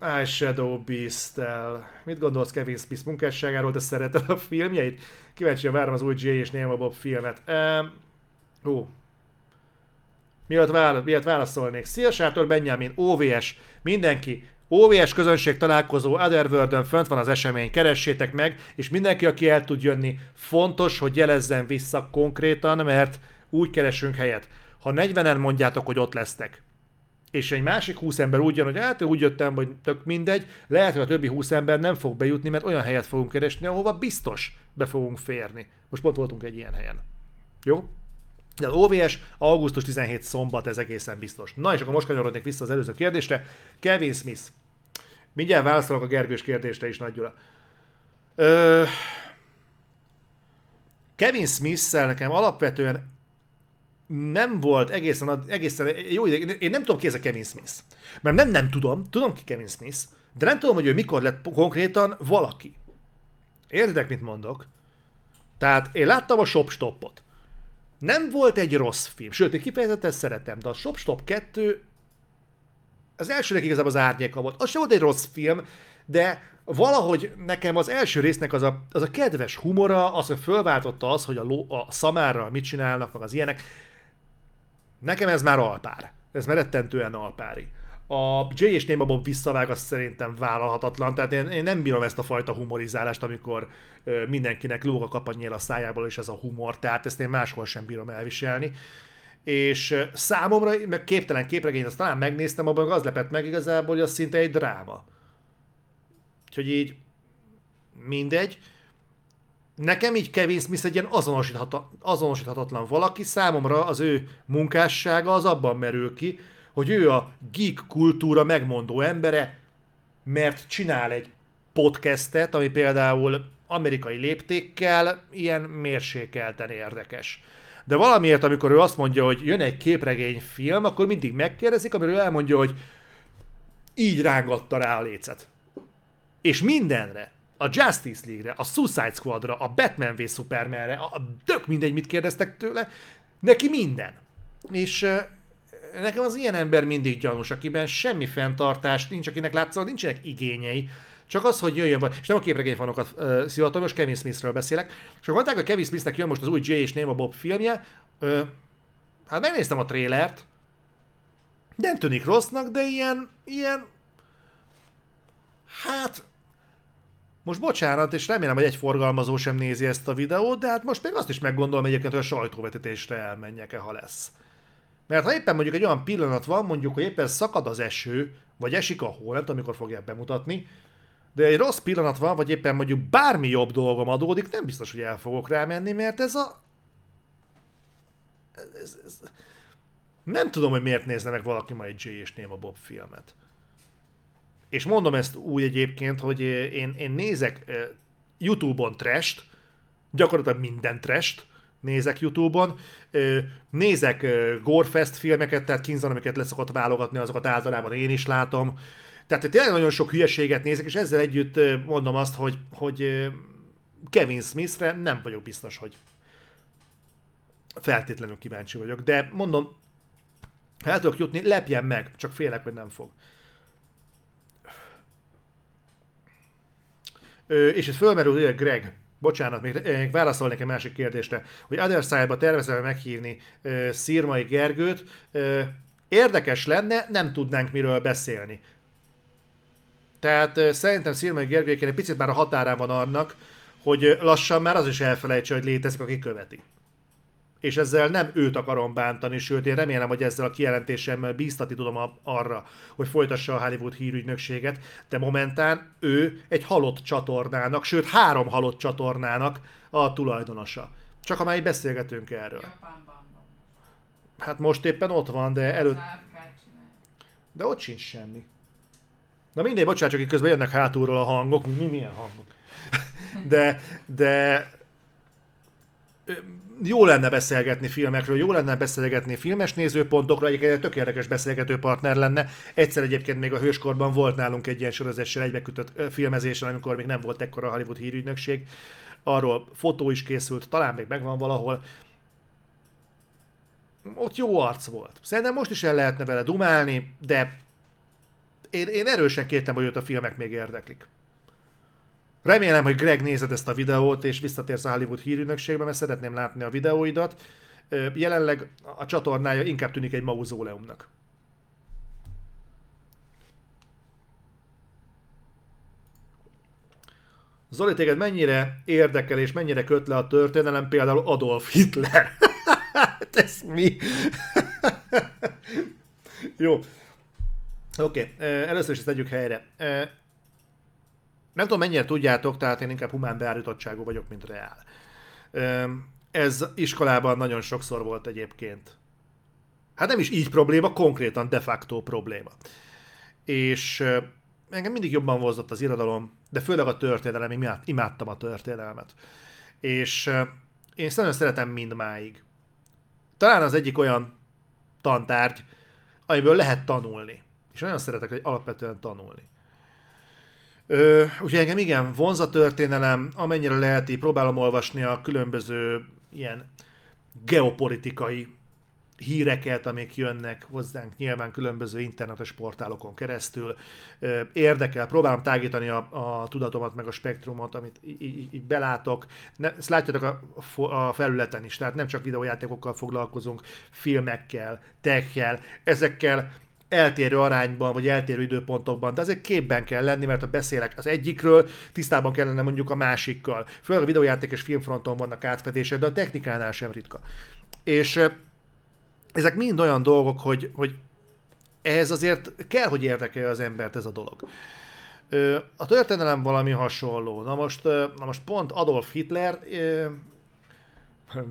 Eyeshadow Beast-tel. Mit gondolsz Kevin Smith munkásságáról, te szereted a filmjeit? Kíváncsian várom az új J és Néma Bob filmet. Um, hú. Miatt, vála- miatt válaszolnék? Szia Sátor Benjamin, OVS, mindenki, OVS közönség találkozó Otherworld-ön fönt van az esemény, keressétek meg, és mindenki, aki el tud jönni, fontos, hogy jelezzen vissza konkrétan, mert úgy keresünk helyet. Ha 40-en mondjátok, hogy ott lesztek, és egy másik 20 ember úgy jön, hogy hát úgy jöttem, hogy tök mindegy, lehet, hogy a többi 20 ember nem fog bejutni, mert olyan helyet fogunk keresni, ahova biztos be fogunk férni. Most pont voltunk egy ilyen helyen. Jó? De az OVS augusztus 17 szombat, ez egészen biztos. Na és akkor most kanyarodnék vissza az előző kérdésre. Kevin Smith. Mindjárt válaszolok a Gergős kérdésre is, Nagy Gyula. Ö... Kevin Smith-szel nekem alapvetően nem volt egészen, egészen jó ide. Én nem tudom ki ez a Kevin Smith. Mert nem, nem tudom, tudom ki Kevin Smith, de nem tudom, hogy ő mikor lett konkrétan valaki. Értitek, mit mondok? Tehát én láttam a Shop Stopot. Nem volt egy rossz film, sőt, én kifejezetten szeretem, de a Shop Stop 2 az elsőnek igazából az árnyéka volt. Az sem volt egy rossz film, de valahogy nekem az első résznek az a, az a kedves humora, az, hogy fölváltotta az, hogy a, ló, a szamára mit csinálnak, meg az ilyenek, Nekem ez már alpár. Ez már rettentően alpári. A J és Néma Bob visszavág, az szerintem vállalhatatlan, tehát én, én nem bírom ezt a fajta humorizálást, amikor ö, mindenkinek lóg a kapanyél a szájából, és ez a humor, tehát ezt én máshol sem bírom elviselni. És ö, számomra, meg képtelen képregényt, azt talán megnéztem, abban az lepett meg igazából, hogy az szinte egy dráma. Úgyhogy így mindegy. Nekem így Kevin Smith egy ilyen azonosíthatatlan valaki, számomra az ő munkássága az abban merül ki, hogy ő a geek kultúra megmondó embere, mert csinál egy podcastet, ami például amerikai léptékkel ilyen mérsékelten érdekes. De valamiért, amikor ő azt mondja, hogy jön egy képregény film, akkor mindig megkérdezik, amiről elmondja, hogy így rángatta rá a lécet. És mindenre, a Justice League-re, a Suicide Squad-ra, a Batman v Superman-re, a dök mindegy, mit kérdeztek tőle, neki minden. És nekem az ilyen ember mindig gyanús, akiben semmi fenntartás nincs, akinek látszol, nincsenek igényei, csak az, hogy jöjjön, vagy, és nem a képregényfanokat uh, szivatom, most Kevin Smithről beszélek. És akkor mondták, hogy Kevin Smithnek jön most az új J és Néma Bob filmje, uh, hát megnéztem a trélert, nem tűnik rossznak, de ilyen, ilyen, hát, most bocsánat, és remélem, hogy egy forgalmazó sem nézi ezt a videót, de hát most még azt is meggondolom egyébként, hogy a sajtóvetítésre elmenjek-e, ha lesz. Mert ha éppen mondjuk egy olyan pillanat van, mondjuk, hogy éppen szakad az eső, vagy esik a hó, nem tudom, amikor fogják bemutatni, de egy rossz pillanat van, vagy éppen mondjuk bármi jobb dolgom adódik, nem biztos, hogy el fogok rámenni, mert ez a... Ez, ez... Nem tudom, hogy miért nézne meg valaki ma egy J és Néma Bob filmet. És mondom ezt úgy egyébként, hogy én, én nézek YouTube-on trest, gyakorlatilag minden trest, nézek YouTube-on, nézek Gorefest filmeket, tehát Kinzan, amiket leszokott válogatni, azokat általában én is látom, tehát tényleg nagyon sok hülyeséget nézek, és ezzel együtt mondom azt, hogy, hogy Kevin Smithre nem vagyok biztos, hogy feltétlenül kíváncsi vagyok. De mondom, el tudok jutni, lepjen meg, csak félek, hogy nem fog. És itt fölmerül hogy Greg, bocsánat, még, még válaszolnék másik kérdésre, hogy Other Side-ba tervezem meghívni ö, Szirmai Gergőt. Érdekes lenne, nem tudnánk miről beszélni. Tehát szerintem Szirmai Gergőjéken egy picit már a határán van annak, hogy lassan már az is elfelejtse, hogy létezik, aki követi. És ezzel nem őt akarom bántani, sőt én remélem, hogy ezzel a kijelentésemmel bíztatni tudom arra, hogy folytassa a Hollywood hírügynökséget, de momentán ő egy halott csatornának, sőt három halott csatornának a tulajdonosa. Csak amely beszélgetünk erről. Hát most éppen ott van, de előtt... De ott sincs semmi. Na mindegy, bocsánat, csak közben jönnek hátulról a hangok. Mi, milyen hangok? De, de jó lenne beszélgetni filmekről, jó lenne beszélgetni filmes nézőpontokról, egyébként egy tök érdekes beszélgető partner lenne. Egyszer egyébként még a hőskorban volt nálunk egy ilyen sorozással egybekötött filmezésen, amikor még nem volt ekkora a Hollywood hírügynökség. Arról fotó is készült, talán még megvan valahol. Ott jó arc volt. Szerintem most is el lehetne vele dumálni, de én, én erősen kértem, hogy őt a filmek még érdeklik. Remélem, hogy Greg nézed ezt a videót, és visszatérsz a Hollywood hírűnökségbe, mert szeretném látni a videóidat. Jelenleg a csatornája inkább tűnik egy mauzóleumnak. Zoli, téged mennyire érdekel és mennyire köt le a történelem, például Adolf Hitler? Ez mi? Jó, Oké, okay. először is ezt tegyük helyre. Nem tudom, mennyire tudjátok, tehát én inkább humán beállítottságú vagyok, mint reál. Ez iskolában nagyon sokszor volt egyébként. Hát nem is így probléma, konkrétan de facto probléma. És engem mindig jobban vozott az irodalom, de főleg a történelem, én imádtam a történelmet. És én nagyon szeretem mindmáig. Talán az egyik olyan tantárgy, amiből lehet tanulni és nagyon szeretek hogy alapvetően tanulni. Ö, úgyhogy engem igen, vonz a történelem, amennyire lehet, így próbálom olvasni a különböző ilyen geopolitikai híreket, amik jönnek hozzánk nyilván különböző internetes portálokon keresztül. Érdekel, próbálom tágítani a, a tudatomat, meg a spektrumot, amit így, így belátok. Ne, ezt látjátok a, a felületen is, tehát nem csak videójátékokkal foglalkozunk, filmekkel, techkel, ezekkel eltérő arányban, vagy eltérő időpontokban, de azért képben kell lenni, mert ha beszélek az egyikről, tisztában kellene mondjuk a másikkal. Főleg a videójáték és filmfronton vannak átfedések, de a technikánál sem ritka. És ezek mind olyan dolgok, hogy, hogy ehhez azért kell, hogy érdekelje az embert ez a dolog. A történelem valami hasonló. Na most, na most pont Adolf Hitler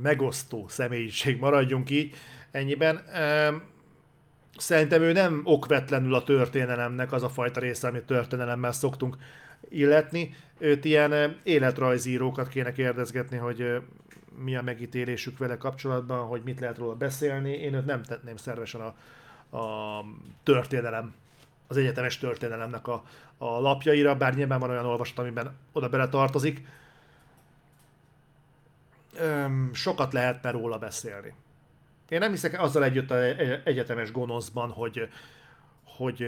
megosztó személyiség, maradjunk így ennyiben. Szerintem ő nem okvetlenül a történelemnek az a fajta része, amit történelemmel szoktunk illetni. Őt ilyen életrajzírókat kéne kérdezgetni, hogy mi a megítélésük vele kapcsolatban, hogy mit lehet róla beszélni. Én őt nem tenném szervesen a, a történelem, az egyetemes történelemnek a, a lapjaira, bár nyilván van olyan olvasat, amiben oda bele tartozik. Sokat lehetne róla beszélni. Én nem hiszek azzal együtt az egyetemes gonoszban, hogy, hogy,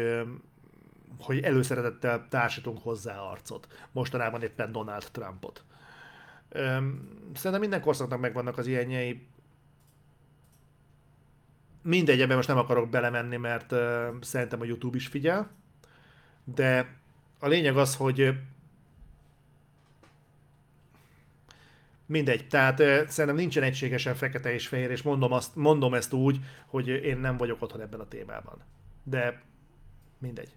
hogy előszeretettel társítunk hozzá arcot. Mostanában éppen Donald Trumpot. Szerintem minden korszaknak megvannak az ilyenjei. Mindegy, ebben most nem akarok belemenni, mert szerintem a YouTube is figyel. De a lényeg az, hogy Mindegy, tehát szerintem nincsen egységesen fekete és fehér, és mondom, azt, mondom ezt úgy, hogy én nem vagyok otthon ebben a témában. De mindegy.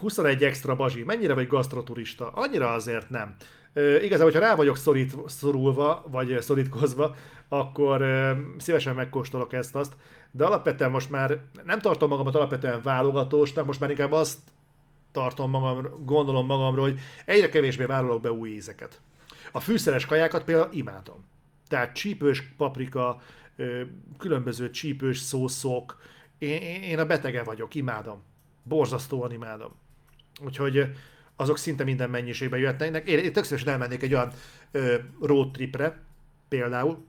21 extra bazsi. Mennyire vagy gasztroturista? Annyira azért nem. E, igazából, hogyha rá vagyok szorít, szorulva, vagy szorítkozva, akkor e, szívesen megkóstolok ezt-azt, de alapvetően most már nem tartom magamat alapvetően válogatósnak, most már inkább azt tartom magam, gondolom magamról, hogy egyre kevésbé vállalok be új ízeket. A fűszeres kajákat például imádom. Tehát csípős paprika, különböző csípős szószok, én, én a betege vagyok, imádom. Borzasztóan imádom. Úgyhogy azok szinte minden mennyiségben jöhetnek. Én, én tök szívesen elmennék egy olyan road tripre, például,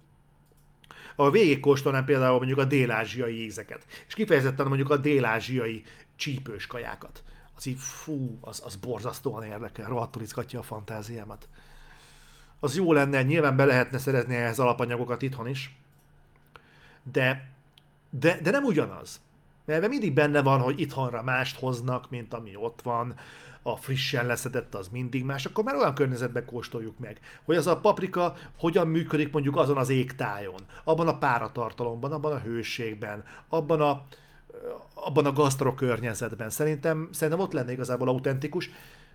a végigkóstolnám például mondjuk a dél-ázsiai ízeket, és kifejezetten mondjuk a dél-ázsiai csípős kajákat az fú, az, az borzasztóan érdekel, rohadtul izgatja a fantáziámat. Az jó lenne, nyilván be lehetne szerezni ehhez alapanyagokat itthon is, de, de, de nem ugyanaz. Mert mindig benne van, hogy itthonra mást hoznak, mint ami ott van, a frissen leszedett az mindig más, akkor már olyan környezetben kóstoljuk meg, hogy az a paprika hogyan működik mondjuk azon az égtájon, abban a páratartalomban, abban a hőségben, abban a, abban a gasztro környezetben. Szerintem, szerintem ott lenne igazából autentikus,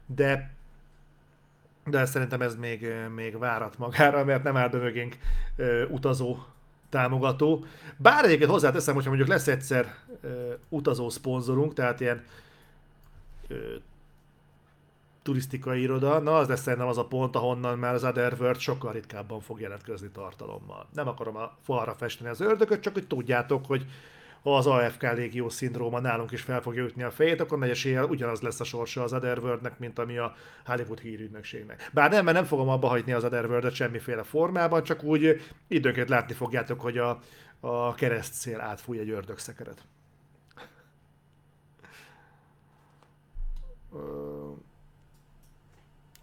de de szerintem ez még, még várat magára, mert nem áll be mögénk utazó támogató. Bár egyébként hozzáteszem, hogyha mondjuk lesz egyszer utazó szponzorunk, tehát ilyen turisztikai iroda, na az lesz szerintem az a pont, ahonnan már az Otherworld sokkal ritkábban fog jelentkezni tartalommal. Nem akarom a falra festeni az ördögöt, csak hogy tudjátok, hogy az AFK légió szindróma nálunk is fel fogja ütni a fejét, akkor nagy eséllyel ugyanaz lesz a sorsa az Otherworldnek, mint ami a Hollywood hírügynökségnek. Bár nem, mert nem fogom abba hagyni az Otherworld-et semmiféle formában, csak úgy időnként látni fogjátok, hogy a, a keresztszél átfúj egy ördögszekeret.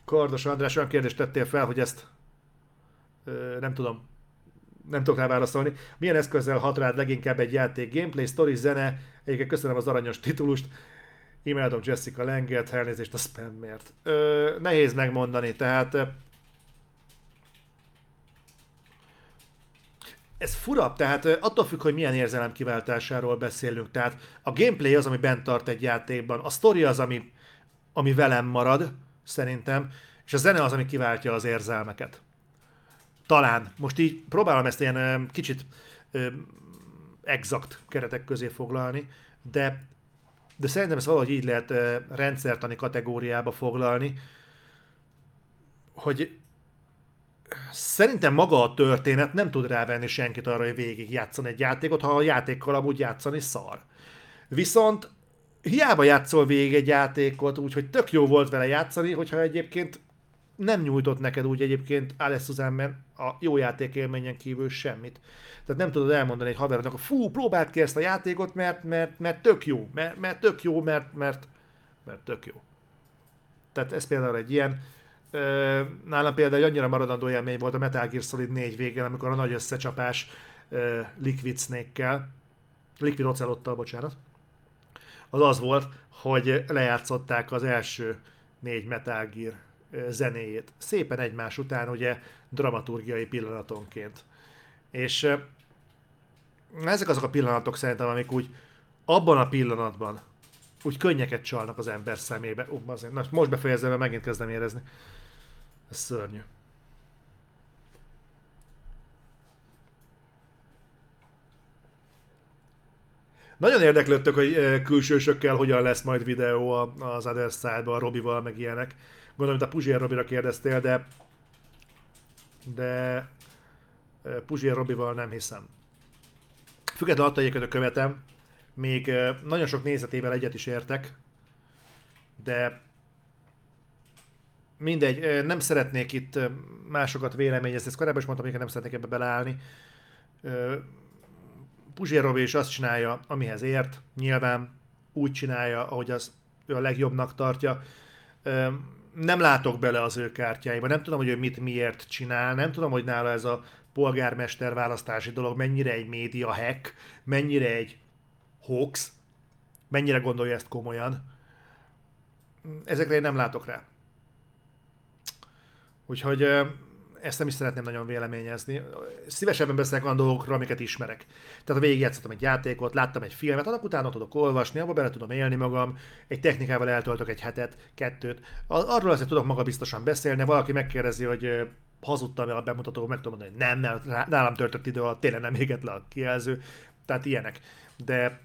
Kardos András olyan kérdést tettél fel, hogy ezt nem tudom, nem tudok rá válaszolni. Milyen eszközzel hat rád leginkább egy játék? Gameplay, story, zene? Egyébként köszönöm az aranyos titulust. Imádom Jessica Langet, elnézést a spamért. Ö, nehéz megmondani, tehát ez fura, tehát attól függ, hogy milyen érzelem kiváltásáról beszélünk. Tehát a gameplay az, ami bent tart egy játékban, a story az, ami, ami velem marad, szerintem, és a zene az, ami kiváltja az érzelmeket. Talán. Most így próbálom ezt ilyen kicsit exakt keretek közé foglalni, de, de szerintem ezt valahogy így lehet rendszertani kategóriába foglalni, hogy szerintem maga a történet nem tud rávenni senkit arra, hogy végig játszani egy játékot, ha a játékkal amúgy játszani szar. Viszont hiába játszol végig egy játékot, úgyhogy tök jó volt vele játszani, hogyha egyébként nem nyújtott neked úgy egyébként Alex Suzanne a jó játékélményen kívül semmit. Tehát nem tudod elmondani egy haverodnak, fú, próbáld ki ezt a játékot, mert, mert, mert tök jó, mert, mert tök jó, mert, mert, mert tök jó. Tehát ez például egy ilyen. Nálam például annyira maradandó élmény volt a Metal Gear Solid 4 végén, amikor a nagy összecsapás Liquid Snake-kel, Liquid Ocelottal, bocsánat, az az volt, hogy lejátszották az első négy Metal Gear zenéjét. Szépen egymás után, ugye, dramaturgiai pillanatonként. És ezek azok a pillanatok szerintem, amik úgy abban a pillanatban úgy könnyeket csalnak az ember szemébe. Ó, azért, na, most befejezem, mert megint kezdem érezni. Ez szörnyű. Nagyon érdeklődtök, hogy külsősökkel hogyan lesz majd videó az Other Side-ban, Robival, meg ilyenek. Gondolom, hogy a Puzsier Robira kérdeztél, de de eh, Puzsier Robival nem hiszem. Függetlenül attól egyébként követem, még eh, nagyon sok nézetével egyet is értek, de mindegy, nem szeretnék itt másokat véleményezni, ezt korábban is mondtam, hogy nem szeretnék ebbe beleállni. Puzsér Robi is azt csinálja, amihez ért, nyilván úgy csinálja, ahogy az ő a legjobbnak tartja. Nem látok bele az ő kártyáiba, nem tudom, hogy ő mit miért csinál, nem tudom, hogy nála ez a polgármester választási dolog mennyire egy média hack, mennyire egy hoax, mennyire gondolja ezt komolyan. Ezekre én nem látok rá. Úgyhogy ezt nem is szeretném nagyon véleményezni. Szívesebben beszélek olyan dolgokról, amiket ismerek. Tehát ha végigjátszottam egy játékot, láttam egy filmet, annak utána tudok olvasni, abba bele tudom élni magam, egy technikával eltöltök egy hetet, kettőt. Arról azért tudok maga biztosan beszélni, valaki megkérdezi, hogy hazudtam el a bemutatóban, meg tudom mondani, hogy nem, nem, nálam törtött idő alatt tényleg nem égett le a kijelző, tehát ilyenek. De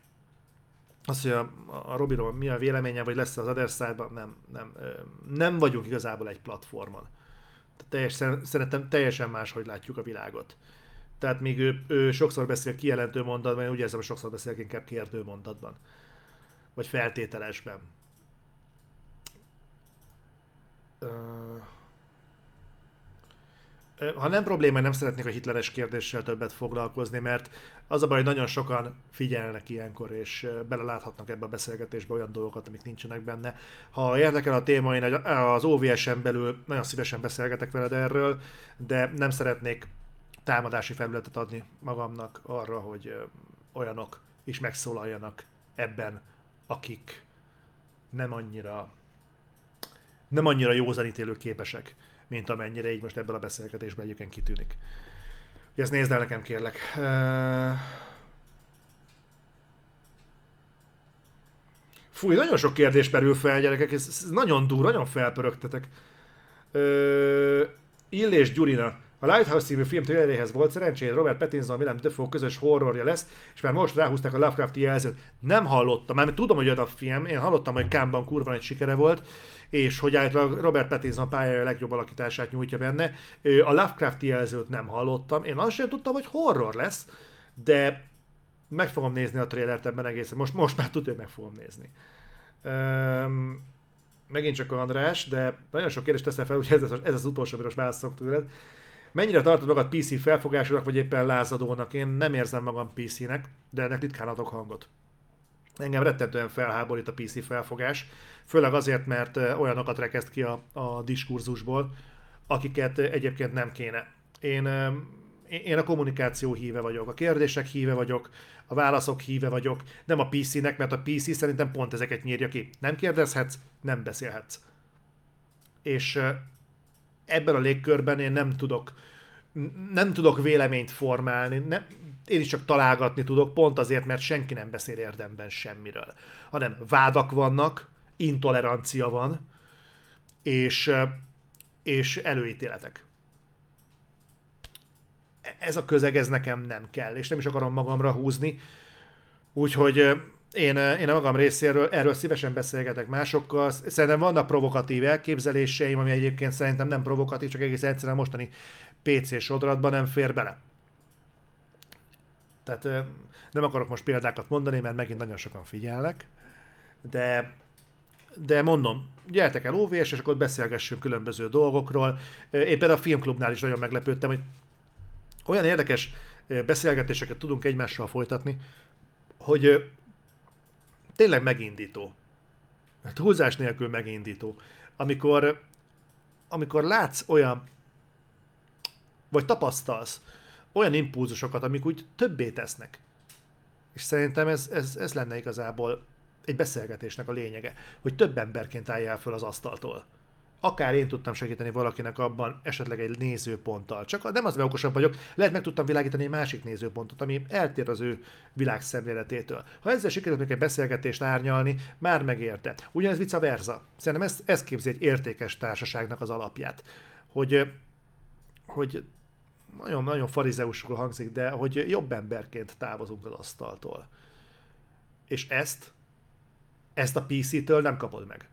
az, hogy a, a Robiról mi a véleménye, vagy lesz az Other nem, nem, nem vagyunk igazából egy platformon. Teljesen, szerintem teljesen máshogy látjuk a világot. Tehát még ő, ő sokszor beszél kijelentő mondatban, én úgy érzem, hogy sokszor beszél inkább kérdő mondatban. Vagy feltételesben. Uh ha nem probléma, nem szeretnék a hitleres kérdéssel többet foglalkozni, mert az a baj, hogy nagyon sokan figyelnek ilyenkor, és beleláthatnak ebbe a beszélgetésbe olyan dolgokat, amik nincsenek benne. Ha érdekel a téma, én az OVS-en belül nagyon szívesen beszélgetek veled erről, de nem szeretnék támadási felületet adni magamnak arra, hogy olyanok is megszólaljanak ebben, akik nem annyira nem annyira józanítélő képesek mint amennyire így most ebből a beszélgetésben egyébként kitűnik. Ezt nézd el nekem, kérlek. Fúj, nagyon sok kérdés perül fel, gyerekek, ez, nagyon durva, nagyon felpörögtetek. Illés Gyurina. A Lighthouse című film traileréhez volt szerencsére Robert Pattinson, Willem Dafoe közös horrorja lesz, és már most ráhúzták a Lovecraft jelzőt. Nem hallottam, mert tudom, hogy a film, én hallottam, hogy Kámban kurva egy sikere volt, és hogy általában Robert Pattinson pályája a legjobb alakítását nyújtja benne. A Lovecraft jelzőt nem hallottam, én azt sem tudtam, hogy horror lesz, de meg fogom nézni a trailert ebben egészen. Most, most már tudja, hogy meg fogom nézni. Um, megint csak András, de nagyon sok kérdést teszel fel, úgyhogy ez, ez az utolsó, amiről válaszolok tőled. Mennyire tartod magad PC felfogásúnak, vagy éppen lázadónak? Én nem érzem magam PC-nek, de ennek ritkán adok hangot. Engem rettentően felháborít a PC felfogás, főleg azért, mert olyanokat rekeszt ki a, a diskurzusból, akiket egyébként nem kéne. Én, én a kommunikáció híve vagyok, a kérdések híve vagyok, a válaszok híve vagyok, nem a PC-nek, mert a PC szerintem pont ezeket nyírja ki. Nem kérdezhetsz, nem beszélhetsz. És ebben a légkörben én nem tudok nem tudok véleményt formálni, nem, én is csak találgatni tudok, pont azért, mert senki nem beszél érdemben semmiről. Hanem vádak vannak, intolerancia van, és, és előítéletek. Ez a közeg, ez nekem nem kell, és nem is akarom magamra húzni, úgyhogy én, én a magam részéről erről szívesen beszélgetek másokkal. Szerintem vannak provokatív elképzeléseim, ami egyébként szerintem nem provokatív, csak egész egyszerűen mostani PC sodratban nem fér bele. Tehát nem akarok most példákat mondani, mert megint nagyon sokan figyelnek, de de mondom, gyertek el OVS, és akkor beszélgessünk különböző dolgokról. Éppen a filmklubnál is nagyon meglepődtem, hogy olyan érdekes beszélgetéseket tudunk egymással folytatni, hogy tényleg megindító. Túlzás nélkül megindító. Amikor, amikor látsz olyan, vagy tapasztalsz olyan impulzusokat, amik úgy többé tesznek. És szerintem ez, ez, ez lenne igazából egy beszélgetésnek a lényege, hogy több emberként álljál föl az asztaltól. Akár én tudtam segíteni valakinek abban, esetleg egy nézőponttal. Csak nem az, hogy okosabb vagyok, lehet meg tudtam világítani egy másik nézőpontot, ami eltér az ő világszemléletétől. Ha ezzel sikerült még egy beszélgetést árnyalni, már megérte. Ugyanez vice versa. Szerintem ez, ez képzi egy értékes társaságnak az alapját. Hogy, hogy nagyon-nagyon farizeusul hangzik, de hogy jobb emberként távozunk az asztaltól. És ezt, ezt a PC-től nem kapod meg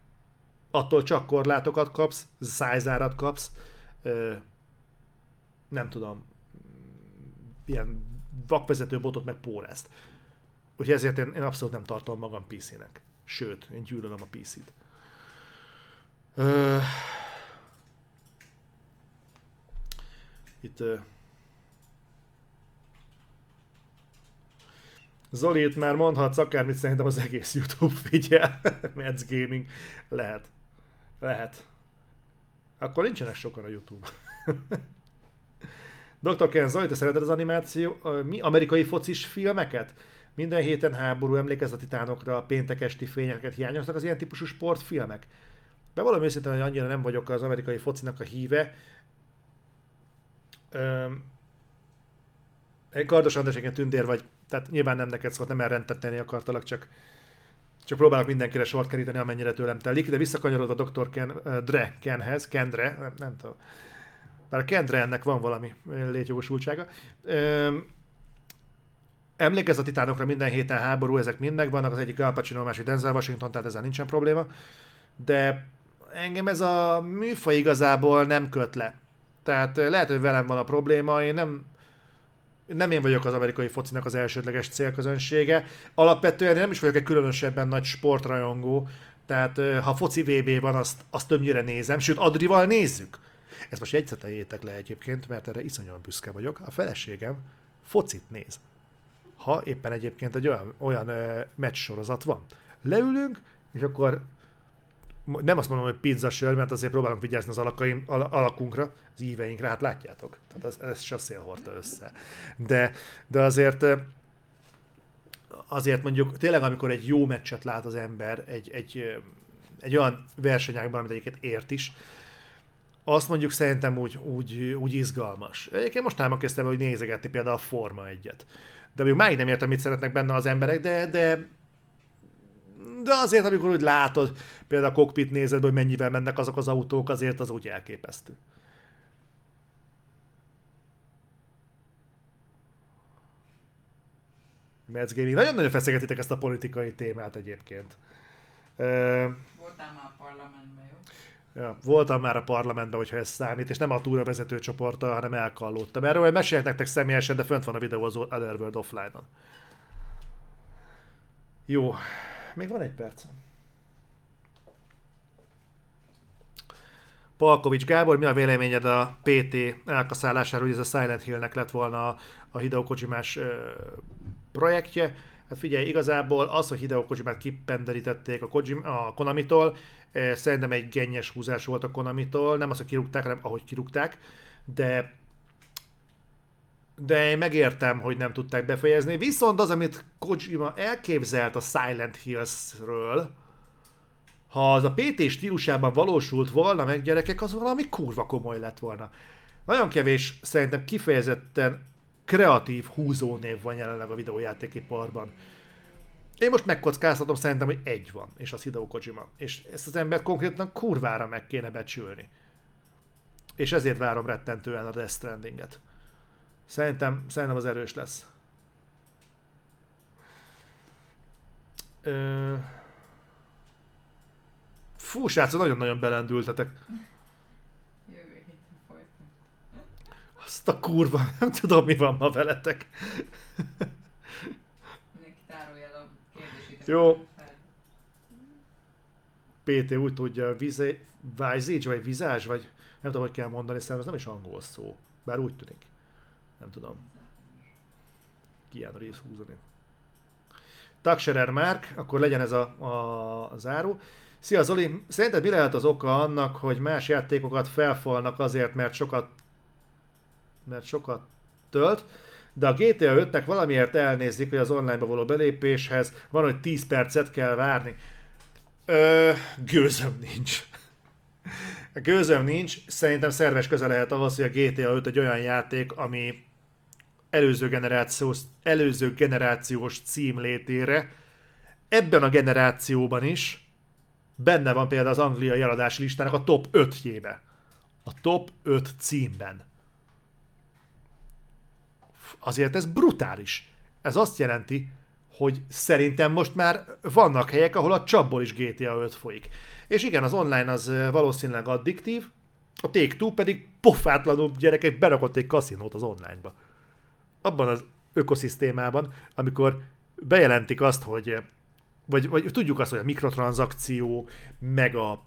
attól csak korlátokat kapsz, szájzárat kapsz, ö, nem tudom, ilyen vakvezető botot meg pórezt. Úgyhogy ezért én, én abszolút nem tartom magam PC-nek. Sőt, én gyűlölöm a PC-t. Ö, itt ö, Zoli, itt már mondhatsz akármit, szerintem az egész YouTube figyel. Mets Gaming. Lehet. Lehet. Akkor nincsenek sokan a Youtube. Dr. Ken Zoli, te szereted az animáció, mi amerikai focis filmeket? Minden héten háború, emlékez a titánokra, péntek esti fényeket hiányoznak az ilyen típusú sportfilmek. Bevallom őszintén, hogy annyira nem vagyok az amerikai focinak a híve. Öm, egy Kardos András, tündér vagy, tehát nyilván nem neked szólt, nem elrentetni akartalak, csak csak próbálok mindenkire sort keríteni, amennyire tőlem telik, de visszakanyarodva a Dr. Ken, uh, Dre Kenhez, Kendre, nem, nem tudom. Bár a Kendre ennek van valami létjogosultsága. Um, emlékezz a titánokra minden héten háború, ezek mind megvannak, az egyik Al Pacino, a másik Denzel Washington, tehát ezzel nincsen probléma. De engem ez a műfaj igazából nem köt le. Tehát lehet, hogy velem van a probléma, én nem, nem én vagyok az amerikai focinak az elsődleges célközönsége. Alapvetően nem is vagyok egy különösebben nagy sportrajongó, tehát ha foci VB van, azt, azt többnyire nézem, sőt Adrival nézzük. Ezt most jegyzeteljétek le egyébként, mert erre iszonyúan büszke vagyok. A feleségem focit néz. Ha éppen egyébként egy olyan, olyan meccs sorozat van. Leülünk, és akkor nem azt mondom, hogy pizza sör, mert azért próbálunk vigyázni az alakaim, alakunkra, az íveinkre, hát látjátok. Tehát ez, ez se szél hordta össze. De, de azért azért mondjuk tényleg, amikor egy jó meccset lát az ember, egy, egy, egy olyan versenyákban, amit egyiket ért is, azt mondjuk szerintem úgy, úgy, úgy izgalmas. Egyébként most nem kezdtem, hogy nézegetni például a Forma egyet. De még máig nem értem, mit szeretnek benne az emberek, de, de de azért, amikor úgy látod, például a kokpit nézed, hogy mennyivel mennek azok az autók, azért az úgy elképesztő. Metz Gaming. Nagyon-nagyon feszegetitek ezt a politikai témát egyébként. Voltál már a parlamentben, jó? Ja, voltam már a parlamentben, hogyha ez számít, és nem a túra vezető csoporttal, hanem elkallódtam. Erről majd mesélek nektek személyesen, de fönt van a videó az Otherworld offline-on. Jó, még van egy perc. Palkovics Gábor, mi a véleményed a PT elkaszálásáról, hogy ez a Silent Hillnek lett volna a, Hideo Kojimás projektje? Hát figyelj, igazából az, hogy Hideo Kojimát kipenderítették a, Kojim, a Konami-tól, szerintem egy gennyes húzás volt a Konami-tól, nem az, hogy kirúgták, hanem ahogy kirúgták, de de én megértem, hogy nem tudták befejezni. Viszont az, amit Kojima elképzelt a Silent Hills-ről, ha az a PT stílusában valósult volna meg gyerekek, az valami kurva komoly lett volna. Nagyon kevés, szerintem kifejezetten kreatív húzónév van jelenleg a videójátékiparban. Én most megkockáztatom szerintem, hogy egy van, és az Hideo Kojima. És ezt az ember konkrétan kurvára meg kéne becsülni. És ezért várom rettentően a Death Stranding-et. Szerintem, szerintem az erős lesz. Ö... Fú, srácok, nagyon-nagyon belendültetek. Azt a kurva, nem tudom mi van ma veletek. Jó. PT úgy tudja, vizé, Visage, vagy vizás, vagy nem tudom, hogy kell mondani, szerintem ez nem is angol szó. Bár úgy tűnik nem tudom, Keanu rész húzni. Taxerer Márk, akkor legyen ez a, a, záró. Szia Zoli, szerinted mi lehet az oka annak, hogy más játékokat felfalnak azért, mert sokat, mert sokat tölt, de a GTA 5-nek valamiért elnézik, hogy az online-ba való belépéshez van, hogy 10 percet kell várni. Ö, gőzöm nincs. Gőzöm nincs, szerintem szerves köze lehet ahhoz, hogy a GTA 5 egy olyan játék, ami előző generációs, előző generációs cím létére, ebben a generációban is benne van például az angliai eladási listának a top 5-jébe. A top 5 címben. Azért ez brutális. Ez azt jelenti, hogy szerintem most már vannak helyek, ahol a csapból is GTA 5 folyik. És igen, az online az valószínűleg addiktív, a Take-Two pedig pofátlanul gyerekek berakott egy kaszinót az online-ba. Abban az ökoszisztémában, amikor bejelentik azt, hogy vagy, vagy tudjuk azt, hogy a mikrotranszakció, meg a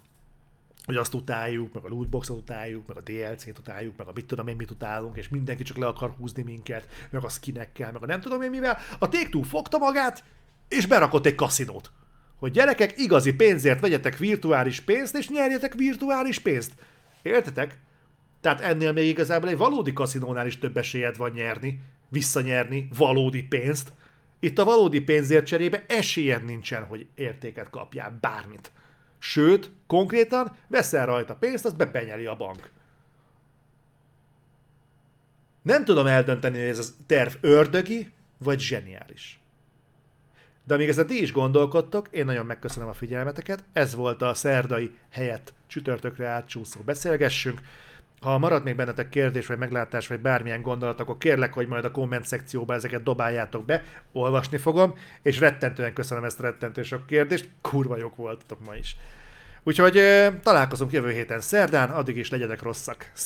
hogy azt utáljuk, meg a lootboxot utáljuk, meg a DLC-t utáljuk, meg a mit tudom én mit utálunk, és mindenki csak le akar húzni minket, meg a skinekkel, meg a nem tudom én mivel. A Take-Two fogta magát, és berakott egy kaszinót. Hogy gyerekek, igazi pénzért vegyetek virtuális pénzt, és nyerjetek virtuális pénzt. Értetek? Tehát ennél még igazából egy valódi kaszinónál is több esélyed van nyerni, visszanyerni valódi pénzt. Itt a valódi pénzért cserébe esélyed nincsen, hogy értéket kapjál, bármit. Sőt, konkrétan veszel rajta pénzt, azt bepenyeli a bank. Nem tudom eldönteni, hogy ez a terv ördögi, vagy zseniális. De amíg ezen ti is gondolkodtok, én nagyon megköszönöm a figyelmeteket. Ez volt a szerdai helyett csütörtökre átcsúszó beszélgessünk. Ha marad még bennetek kérdés, vagy meglátás, vagy bármilyen gondolat, akkor kérlek, hogy majd a komment szekcióba ezeket dobáljátok be, olvasni fogom, és rettentően köszönöm ezt a rettentő sok kérdést, kurva jók voltatok ma is. Úgyhogy találkozunk jövő héten szerdán, addig is legyetek rosszak.